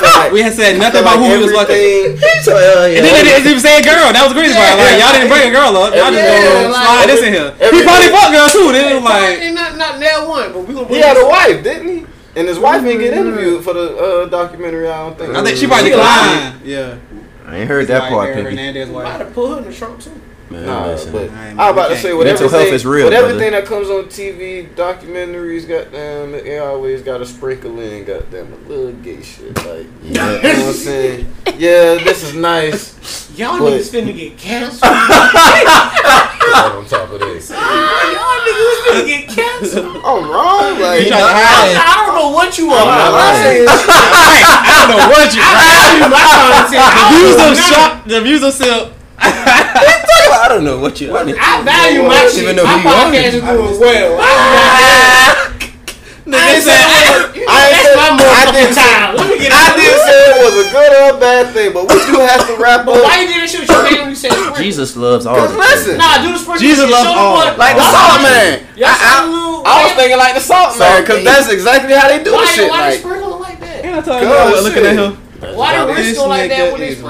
Like we had said nothing about like who he was fucking. everything- So, uh, yeah. And then it didn't even say girl. That was the crazy part. Like y'all didn't bring a girl up. Y'all just Yeah, gonna like- slide this in here. He probably fucked girl too. Then Like, like, not, not nail one, but we gonna He had a wife, didn't he? And his wife didn't get interviewed for the uh, documentary. I don't think. I think she probably She declined. Yeah. I ain't heard that part, Aaron Pinky. Hernandez Might wife. have put her in the trunk too. Man, Nah, listen. but I ain't- I about to say can't- with Mental everything, health is real, with brother. everything that comes on TV, documentaries, goddamn, they always got to sprinkle in, goddamn, a little gay shit, like, you know what I'm saying? Yeah, this is nice. Y'all But- niggas finna get canceled. On top of this, Y'all niggas finna get canceled. I'm wrong. Like, You trying to I, hide? I don't know what you are. I'm not saying. I don't know what you. I'm not trying to say- I The views of know. The views of silk. I don't know what you. I mean, I value my I don't shit. even know My who you are. podcast is doing well. I Nigga said, saying I ain't that's said- I didn't say- time. Let me get I didn't say it was a good or a bad thing, but we do have to wrap But why you did that shit with your name when you said sprinkle? Jesus loves all. Cause the listen. Nah, do the sprinkle. Jesus loves Show the all. like the salt some- man. Y'all I, some little- I, I was thinking like the salt man, because that's exactly how they do Why, shit. why they Like, sprinkle like that? "Ain't I told you Good looking at shit. Him? Why they This wrist go like that when nigga they is you,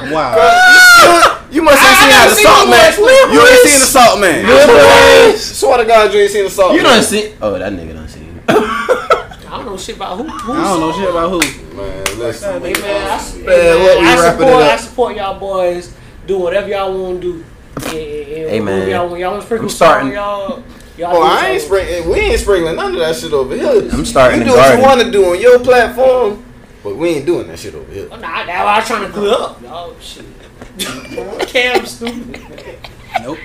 you must I- have I seen how never the seen salt man. You ain't seen the salt man. Little Swear to God, you ain't seen the salt You man. done see? Oh, that nigga done seen. I don't know shit about who. who I don't know shit about who. Man, listen. Hey man, I, hey, Man, man, I support. I support y'all boys. Do whatever y'all want to do. And, and, and Hey, man. y'all, when y'all want to sprinkle I'm starting- y'all. Y'all Oh, I ain't y'all sprinkling. We ain't sprinkling none of that shit over here. I'm starting You the do what you want to do on your platform, but we ain't doing that shit over here. want. Nah, that's what I was trying to clear up. Oh shit. Cam stupid. Nope.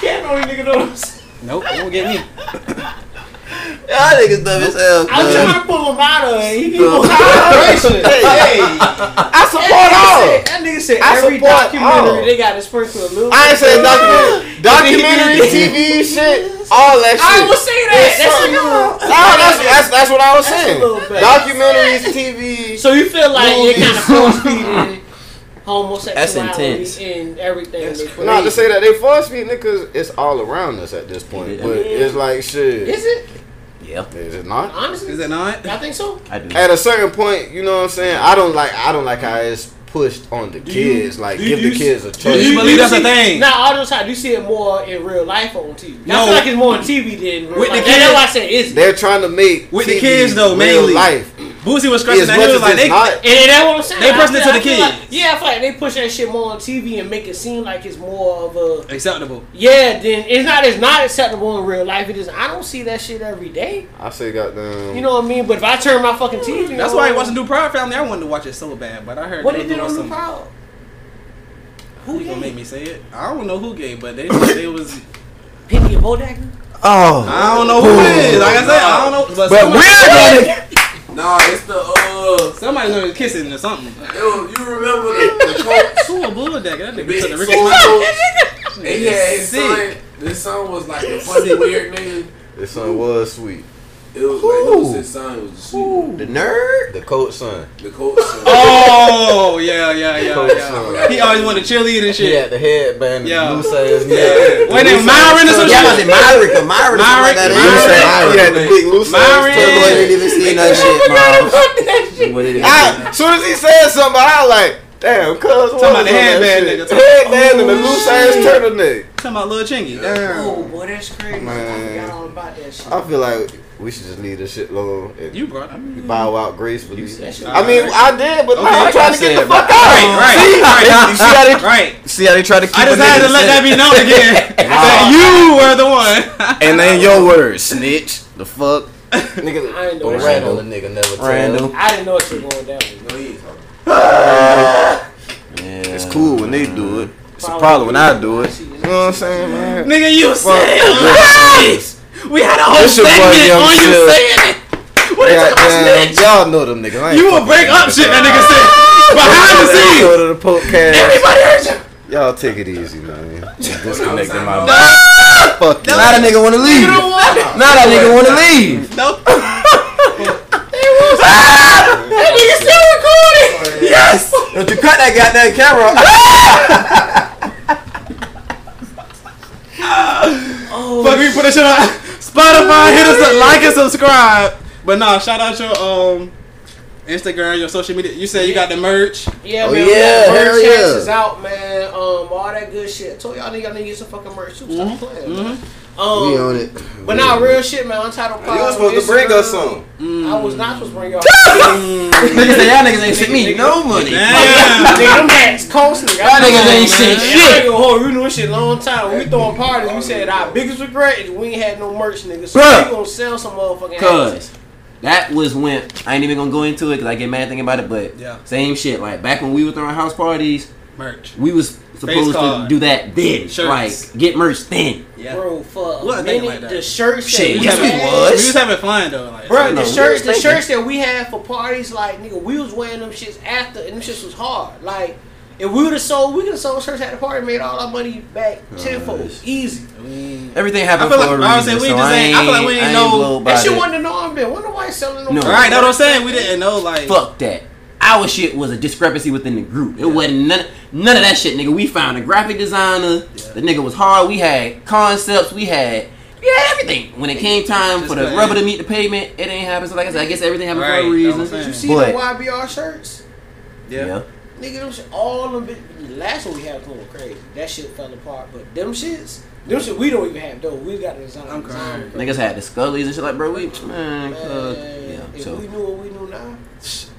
Cam don't even nigga know what I'm. Nope. Won't get me. Y'all niggas dumb as hell. I'm trying to pull him out of it. He keep Uh, on hey, hey, I support all. That nigga said I every support documentary all. they got to sprinkle a little. I ain't saying documentary, documentary, TV shit, all that shit. I would say that. It's That's a little. No, that's, that's that's what I was That's saying. Documentaries, TV. So you feel like you're kind of Movies. force feeding homosexuality That's intense. and everything. That's they put Not to say that they force feed niggas, it's all around us at this point. Yeah. But it's like shit. Is it? Yeah, Is it not? Honestly, Is it not? I think so. I do. At a certain point, you know what I'm saying. I don't like. I don't like how it's pushed on the you- kids. Like do give you the kids a Do choice. you believe that's a see- thing? Nah, all those times you see it more in real life on TV. I feel like it's more on TV than real With the life. kids- That's why I said is. They're trying to make With the kids, though, real mainly. life. Boosie was stressing that much he was like, they, not, And that's what I'm saying. They I pushing it to I the feel like- yeah, I feel like they push that shit more on TV and make it seem like it's more of a acceptable. yeah. Then it's not. It's not acceptable in real life. It is. I don't see that shit every day. I say, goddamn. You know what I mean? But if I turn my fucking TV, That's on, why I watched the new Proud Family. I wanted to watch it so bad, but I heard What they did they do on some. the proud? Who You gonna make me say it? I don't know who gave, but they they was. Penny and Bodak? Oh, I don't know who it is. Like I said, I don't know. But, but we're gonna. Nah, it's the uh. somebody's gonna be kissing or something. Yo, you remember the, the coach? Who a bulldog? That nigga big took the Rickey Smiley. coach. And he had his Sick. son. This son was like a funny weird nigga. This son was sweet. It was like it his son was the sweet. The nerd. The coach son. The coach son. Oh yeah, yeah, yeah, Coach yeah. son. He always wanted to cheerlead and He shit. had the headband, Yeah. the loose ass Yeah. neck. Wait, The Myron or some turtle- shit? Yeah, was it Myrick or Myron or something like that? Myrick. You say He Myrick. had the big loose Myron. ass turtle I didn't even see that shit, Miles. What did I, as soon as he said something, I was like, damn, cuz what Talking about the headband nigga. The headband and the Oh, loose ass shit. turtleneck. Talking about little Chingy. Damn. Oh boy, that's crazy. Man. I forgot all about that shit. I feel like we should just leave this shit alone and You brought. I mean, bow out gracefully. That shit- I mean, I did, but Okay, now I'm trying to get the said, fuck out. Right, right, See, right. see how they right. see how they try to keep I just had to let that be known again. that you were the one. And then your words, snitch. The fuck, nigga. I ain't know Don't that rat shit. on nigga, never tell. Randall. I didn't know it was going down. with. No, he ain't talking. Yeah. It's cool when they do it. It's a problem when I do it. You know what I'm saying, man? Nigga, you Fuck said this. We had a whole This segment on you Silk. saying it. What you talking about Goddamn, snitch? y'all know them niggas. I You will break up shit that nigga said behind the Go scenes. to the podcast. Everybody heard you. Y'all take it easy, man. Disconnecting my No. mind. Fuck you. Now that nigga wanna leave. Now that nigga wanna leave. Nope. Ah! That nigga still recording. Yes. Don't you cut that goddamn camera. Fuck, we put that shit on Spotify. Hit us up, like and subscribe. But nah, shout out your um Instagram, your social media. You said you got the merch. Yeah, Oh, man. yeah, Yeah, hell merch yeah. is out, man. Um, all that good shit. I told y'all niggas need to get some fucking merch too. Stop playing, man. Um, We on it. But nah, real shit, man. Untitled Pod. You was supposed to bring us some. I was not supposed to bring y'all. Niggas say y'all niggas ain't sent me no money. Damn. Nigga, them hats cost nigga. Y'all niggas ain't sent Man, shit. I ain't hold. We knew this shit a long time. When we throwing parties, we said our biggest regret is we ain't had no merch, nigga. So Bruh. we gonna sell some motherfucking hats. Cause that was when I ain't even gonna go into it because I get mad thinking about it. But Yeah. same shit. Like back when we were throwing house parties, Merch. we was supposed to do that then. Shirts. Like get merch then. Yeah. Bro, for What, a I think minute, like the shirts Shit, that we yes, we had, was. We was having fun though. Like, Bro, the shirts, the shirts that we had for parties, like nigga, we was wearing them shits after, and them shits was hard. Like, if we would have sold, we could have sold shirts at the party, made all our money back oh, tenfold, Nice. easy. Everything I happened feel for like- a I was saying, we so just ain't- I feel like we ain't- ain't know- blown by That shit it. wasn't the norm then. Wonder why it's selling no. No. merch. Right, that's what I'm saying. We didn't know like. Fuck that. Our shit was a discrepancy within the group. It wasn't none, none of that shit, nigga. We found a graphic designer. The nigga was hard. We had concepts. We had we had everything. When it came time Just for the couldn't- rubber to meet the pavement, it ain't happen. So like I said, I guess everything happened Right, for a reason. what Did you see But- the YBR shirts? Yeah. Yeah. Nigga, them shit, all them. Bit, last one we had was going crazy. That shit fell apart. But them shits, them shit we don't even have though. We got the design. I'm crying. Niggas had the scullies and shit like, bro, we man, Man, cuz, yeah. if So, we knew what we knew now, at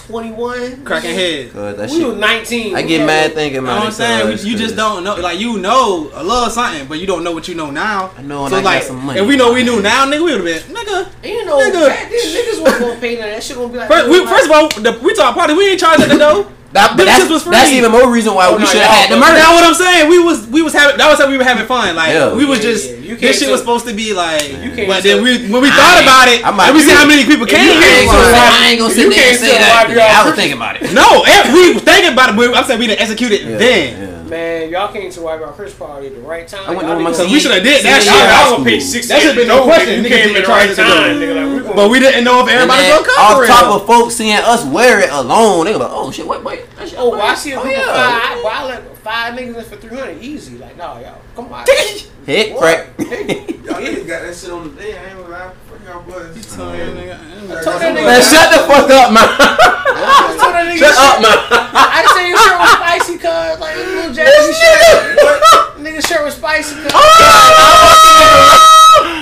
21, Cracking head. cuz that We was shit. 19. I get mad no- thinking You know about what it. I'm saying? cuz, We, you just don't know. Like you know a little something, but you don't know what you know now. I know when so I got like, some money. if we know we knew now, nigga, we would have been nigga. And you know, Nigga. back then niggas wasn't gonna pay none of that shit. Gonna be like, First, we, first of all, the, we talk party. We ain't charged at the door. That, but Them that's, was free. that's even more reason why Oh, we no, should have had the y'all- murder. That's what I'm saying. We was we was having that was how we were having fun. Like Yeah. we was Yeah, just yeah. You this shit was supposed to be like. You can't But then we when we I thought about it, I might and we see how many people came. you I here. ain't gonna So, say, I ain't gonna sit there and say that. I was thinking about it. No, eh, we was thinking about it. But I'm saying we didn't execute it Yeah, then. Yeah. Man, y'all came to White Rock Chris party at the right time. I went Y'all to my niggas- we should have did that See, shit. y'all Y'all high gonna pay six. That should've been no question. You came been in the right to time, nigga. Like, we But we didn't know if everybody was gonna come. off it. top of folks seeing us wear it alone, they were like, "Oh shit, wait, wait." Oh, I see a oh, group of five. Well, I let five niggas in for three hundred easy. Like, nah, y'all, come on. Hit What? crack. Hey, Y'all niggas got that shit on the day. I ain't gonna lie. Fuck y'all boys. I told that nigga. Man, shut the fuck up, man. I told that nigga. Shut up, man. I just say your shirt was spicy, cuz like this little jazzy shirt. Nigga shirt was spicy, cuz. Oh,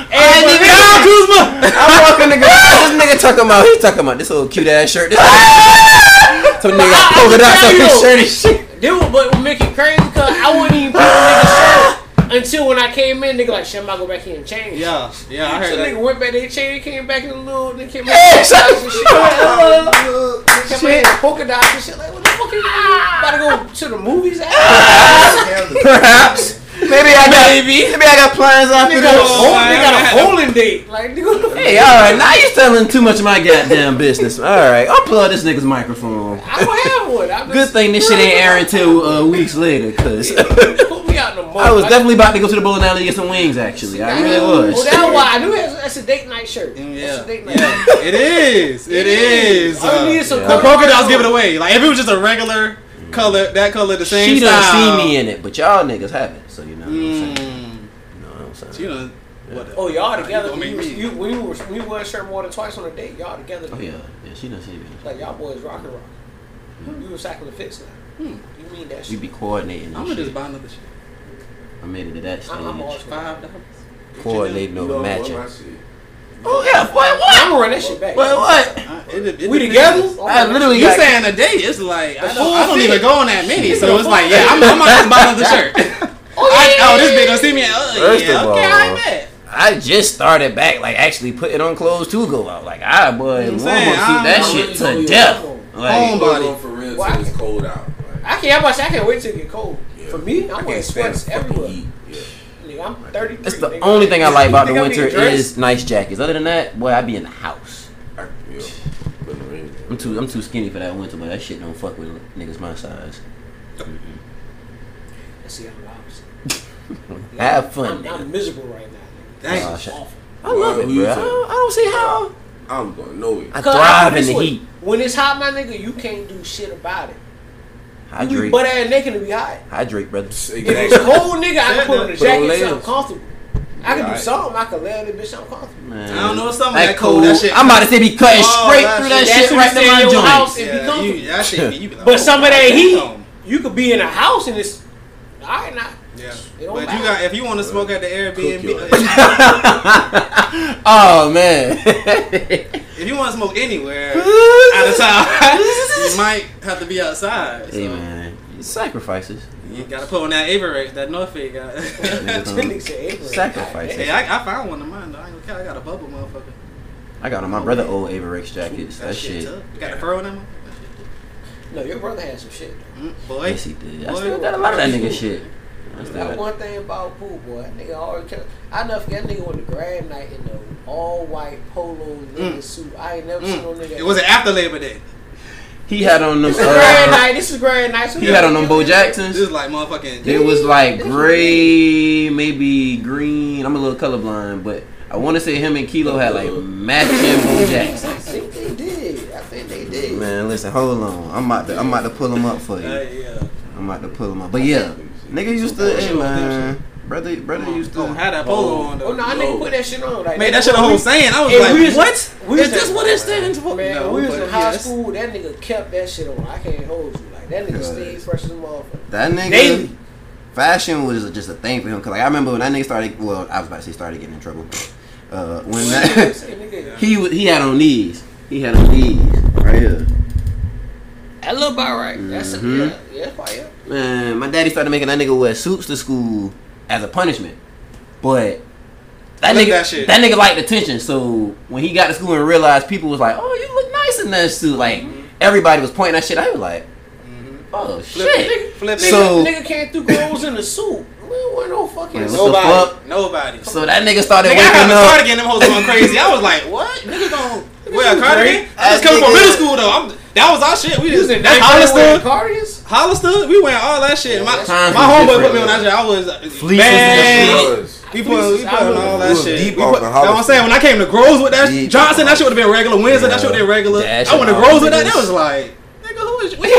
hey, nigga, Kyle Kuzma. I'm walking the girl. This nigga talking about, he talking about this little cute ass shirt. This Some nigga got I- polka I dots tell on his shirt and shit. Dude, but what make it crazy, cuz I wouldn't even put the nigga shirt until when I came in. Nigga like, shit, I'm about to go back here and change. Yeah, yeah, I So heard nigga went back there, changed, came back in the little, then came back Hey, in shut the shit. Nigga came back in polka dots and shit. Like, what the fuck are you doing? About to go to the movies? After? Perhaps. Maybe I got maybe I got plans after Nigga got a this. whole, nigga got a holding date. Like, nigga, Hey, all right, now you're telling too much of my goddamn business. All right, unplug this nigga's microphone. I don't have one. I Good thing this shit ain't airing till uh, weeks later, cause Put me out in the mud. I was definitely about to go to the bowling alley to get some wings. Actually, I really Oh, was. that's why I knew that's, that's a date night shirt. Yeah, That's a date night yeah, shirt. it is. It is. All you Uh, need some yeah. the color polka dots on. give it away. Like if it was just a regular color, that color, the same She done style. see me in it, but y'all niggas haven't. So you know what I'm saying. Mm, You know what I'm saying. you know, what? Oh, y'all together. gonna When you, make was- me- you, when were when you wear shirt more than twice on a date, y'all together. Oh yeah, yeah, she done see me. Like y'all boys rock and rock. You was cycling the fix now. Hmm. You mean that We shit? be coordinating. I'm gonna just buy another shit. I made it to that I'm, I'm all stage. Five dollars. Coordinating You over know, matching. Oh yeah, what? What? I'm gonna run that shit back. What? What? We together? I literally You got. saying a date? It's like I don't, I don't even go on that many, so it's like yeah. I'm, I'm about to buy another shirt. Oh, I, oh, this yeah, bitch don't see me. Oh, First yeah, of okay, all, I bet. I just started back, like actually putting on clothes to go out. Like I boy, I'm warm saying, up suit that I'm shit to gonna death. be Like, Homebody. For real. until Why? it's cold out. Like, I can't. I'm about to I can't wait till it get cold. yeah. For me, I I'm wearing can't stand sweats fucking everywhere. heat. Yeah. Nigga, I'm 33. That's the nigga. only thing I like about the You think I'm winter is nice jackets. Other than that, boy, I'd be in the house. I, yeah. But the rain- I'm too I'm too skinny for that winter, but that shit don't fuck with niggas my size. Let's see, I'm the opposite. Have fun, I'm. I'm miserable right now. Nigga. Dang. This is Oh, awful. I love it, bro. I don't, I don't see how. I'm going nowhere. I 'Cause I thrive put in the way, heat. When it's hot, my nigga, you can't do shit about it. You be Hydrate, butt ass naked to be hot. hydrate, brother. If Exactly. it's cold, nigga, I can put on a Put on jacket so I'm comfortable. I can do something. I can lay that bitch. I'm comfortable. Man, I don't know, something that that cold, cold. that shit- I'm about to say be cutting Oh, straight that through that shit- That's shit right you to my in your joint. house. If you Yeah, comfortable. you, that shit, you be like, But oh, some of that heat, you could be in a house and it's all right now. Yeah. It don't But you got if you want to smoke at the Airbnb, Oh man. if you want to smoke anywhere out of town, you might have to be outside. So hey man, sacrifices. you gotta put on that Avirex, that North Face guy. That nigga said Avery. Sacrifices. hey, I, I found one of mine though. I, ain't gonna. I got a bubble motherfucker. I got on my brother old Avirex jackets. That, That shit. shit. You got the fur on that one? No, your brother had some shit. Mm, boy. Yes, he did. I Boy, still got a lot of that nigga shit. I still That got- one thing about pool boy, that nigga always kept. I never forget that nigga went to grad night in the all white polo nigga Mm. suit. I ain't never seen no nigga. Mm. It was it after Labor Day. He had on them. This is grad Uh, night. This is grad night. So he had on them Bo Jacksons. This is like motherfucking. It was like gray, maybe green. I'm a little colorblind, but I want to say him and Kilo had like matching Bo Jacksons. I think they did. I think they did. Man, listen, hold on. I'm about to, I'm about to pull them up for you. Uh, yeah. I'm about to pull them up. But yeah, nigga used to, hey man, brother, brother used Don't to. have that polo on though. Oh no, I nigga put that shit on. Like Made that shit a whole saying. I was like, we was- what? we Is was- this what it stands for? Man, No, we was in high yes. school. That nigga kept that shit on. I can't hold you. Like that nigga Cause- stayed fresh as a motherfucker. That nigga, Daily. fashion was just a thing for him. Cause like I remember when that nigga started. Well, I was about to say started getting in trouble. Uh, when that he he had on these. He had on these right here. That look about right. That's Mhm. yeah, yeah, that's probably yeah. Man, my daddy started making that nigga wear suits to school as a punishment. But that Look nigga, that shit. that nigga liked attention. So when he got to school and realized people was like, "Oh, you look nice in that suit," like Mm-hmm. everybody was pointing that shit. I was like, "Oh shit!" Flip. So- nigga came through girls in the suit. We no fucking. Man, suit. what the Nobody. Nobody. So that nigga started Nigga, I waking got up. getting them hoes going crazy. I was like, what? Nigga gon' wear a cardigan? I was coming from middle school though. I'm, that was our shit. We He was just in that ninth Hollister, cardigans. Hollister. We went all that shit. My, my homeboy put me on that shit. I was uh, Fleeces bang. and was. We put, we put on all that shit. deep We off put, that's what I'm saying. When I came to Groves with that Deep Johnson, off that shit would have been regular. Wednesday, that shit would have been regular. That I went to shit Groves with that. That was like, nigga, who is where you?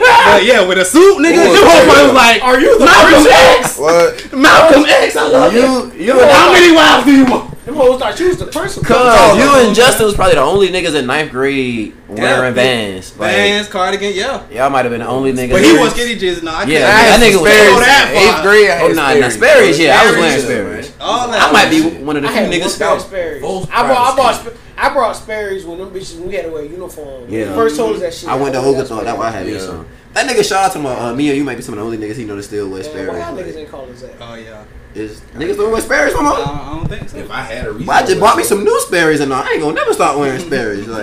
But yeah, with a suit, nigga, Who them was whole there? was like, Are you the Malcolm? X? What? Malcolm X. I love you. You, you, How many wives do you want? Them hoes thought you was the person. Cause you and Justin was probably the only niggas in ninth grade wearing Vans. Like, Vans, cardigan, yeah. y'all might have been the only niggas. But he was skinny jeans. No, I Yeah, can't. that nigga was that Eighth grade, I Oh had nah, nah, Sperry's. Sperry's. Yeah, I was wearing Sperry's. Sperry's. All that. I might be one of the few niggas. one pair Sperry's. I bought, I bought, privates. I brought Sperry's when them bitches we had to wear uniform. When Yeah. they First told us that shit. I went to wore Oglethorpe. That's why I had Yeah. these on. That nigga shout out to my uh, me and you might be some of the only niggas he know that still wear Man, why y'all niggas Sperry's. ain't call us that? Oh yeah. Is niggas don't wear Sperry's no I more? don't, I don't think so. If I had a reason, Well, I just bought me some new Sperry's and all. I ain't gonna never start wearing Sperry's.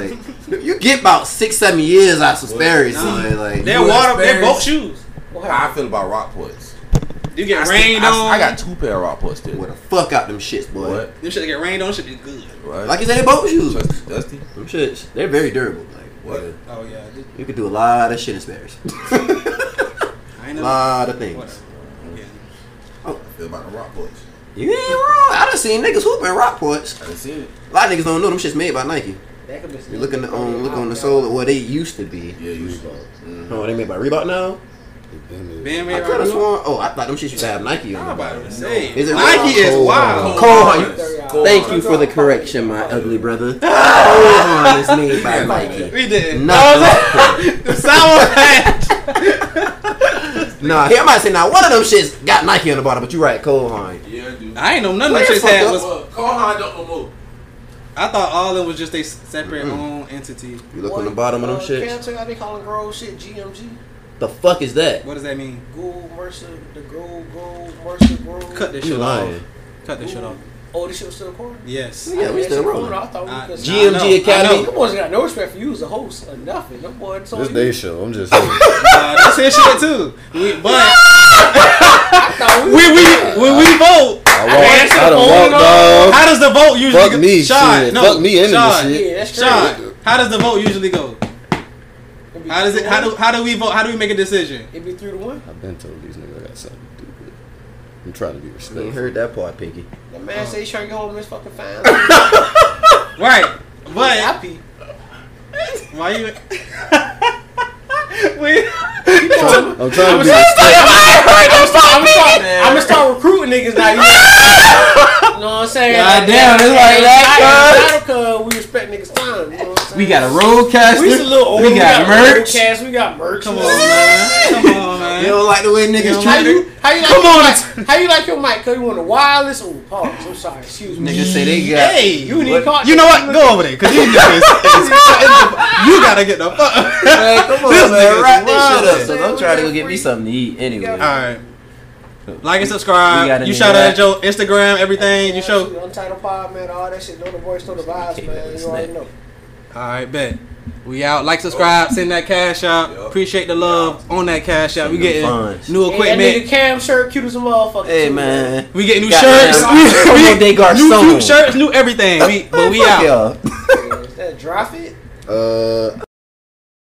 Like you get about six, seven years out of Sperry's. Nah. So like They're water. They're both shoes. What How I feel about Rockports. You I get still- rained I, on. I got two pair of Rockports still. Where the fuck out them shits, boy. What? Them shit get rained on. Shit be good. What? Like you said, they boat shoes. Dusty? Dusty? Them shits, they're very durable. Like What? Oh yeah. you could do a lot of shit in Sperry's. A lot of things. Whatever. Yeah. I feel about the Rockports. You ain't wrong. I done seen niggas hooping Rockports. I didn't see it. A lot of niggas don't know them shits made by Nike. That could be You look, in the, on, look on the sole, well, they used to be. Yeah, used to. Mm. Oh, they made by Reebok now? Ben I made could have sworn. Oh, I thought them shits used to have Nike I'm on about them. to say. Is it Nike is Cole wild. Cole Harris. Harris. Thank you for the correction, my ugly brother. Cole Harris is made by Nike. We did. Not the sour patch. Nah, here I might say now one of them shits got Nike on the bottom, but you're right, Cole Harris. Yeah, dude. I ain't know none of Where them shits had was. Well, Call High don't no more. I thought all of them was just a separate own entity. You look on the bottom of them Can't shits. tell how they calling Grove shit GMG. The fuck is that? What does that mean? Gould Mercer, the Grove, Grove, Mercer, Grove. Cut this You shit lying. off. Cut this shit off. Oh, this shit was still recording? Yes. Yeah, we still rolling. I thought we Uh, could. G- I know, GMG I Academy. Them boys got no respect for you as a host or nothing. Them boys told This you. day show. I'm just saying. Uh, that's his shit too. We, but I thought we, we we when we vote, I answer walked, the I done phone walked up. dog. how does the vote usually Fuck go? me, Sean, shit. no, Fuck me into Sean, this shit. Yeah, that's Sean, how does the vote usually go? It'd How does it? How do how do we vote? How do we make a decision? It'd be three to one. I've been told these niggas I got something to do with it. I'm trying to be You ain't respectful. heard that part, Pinky. That man say he's trying to get home to his fucking fine. Right, but Happy. why you? Wait. I'm trying to be I'm gonna start recruiting niggas now. You know, you know what I'm saying? God damn, it's like that, Because we respect niggas' time. You know what I'm saying? We got a RodeCaster. We just a. We got merch. Cast. We got merch. Come on, man. Come on, man. You don't like the way niggas treat you, how you like Come on. mic? How you like your mic? Cause you want a wireless? Oh, pause. I'm sorry. Excuse me. Niggas say they got. Hey, You need What? caught. You know what? Go over there, cause these niggas. you gotta get the fuck. Man, come on, This man. nigga's Wrap this shit up. So I'm trying to go get me something to eat anyway. All right. Like and subscribe. You shout out that- your Instagram, everything. You show. Untitled Pod, man. All that shit. Know the voice, know the vibes, man. You already know. All right, bet. We out. Like, subscribe, send that cash out. Appreciate the love on that cash out. We Send them getting funds. new Hey, that equipment. nigga Cam shirt cute as a motherfucker. Hey too, man. We getting new Goddamn. shirts. Como We, de new, new shirts, new everything. We, but we out. y'all. Is that dry fit? Uh,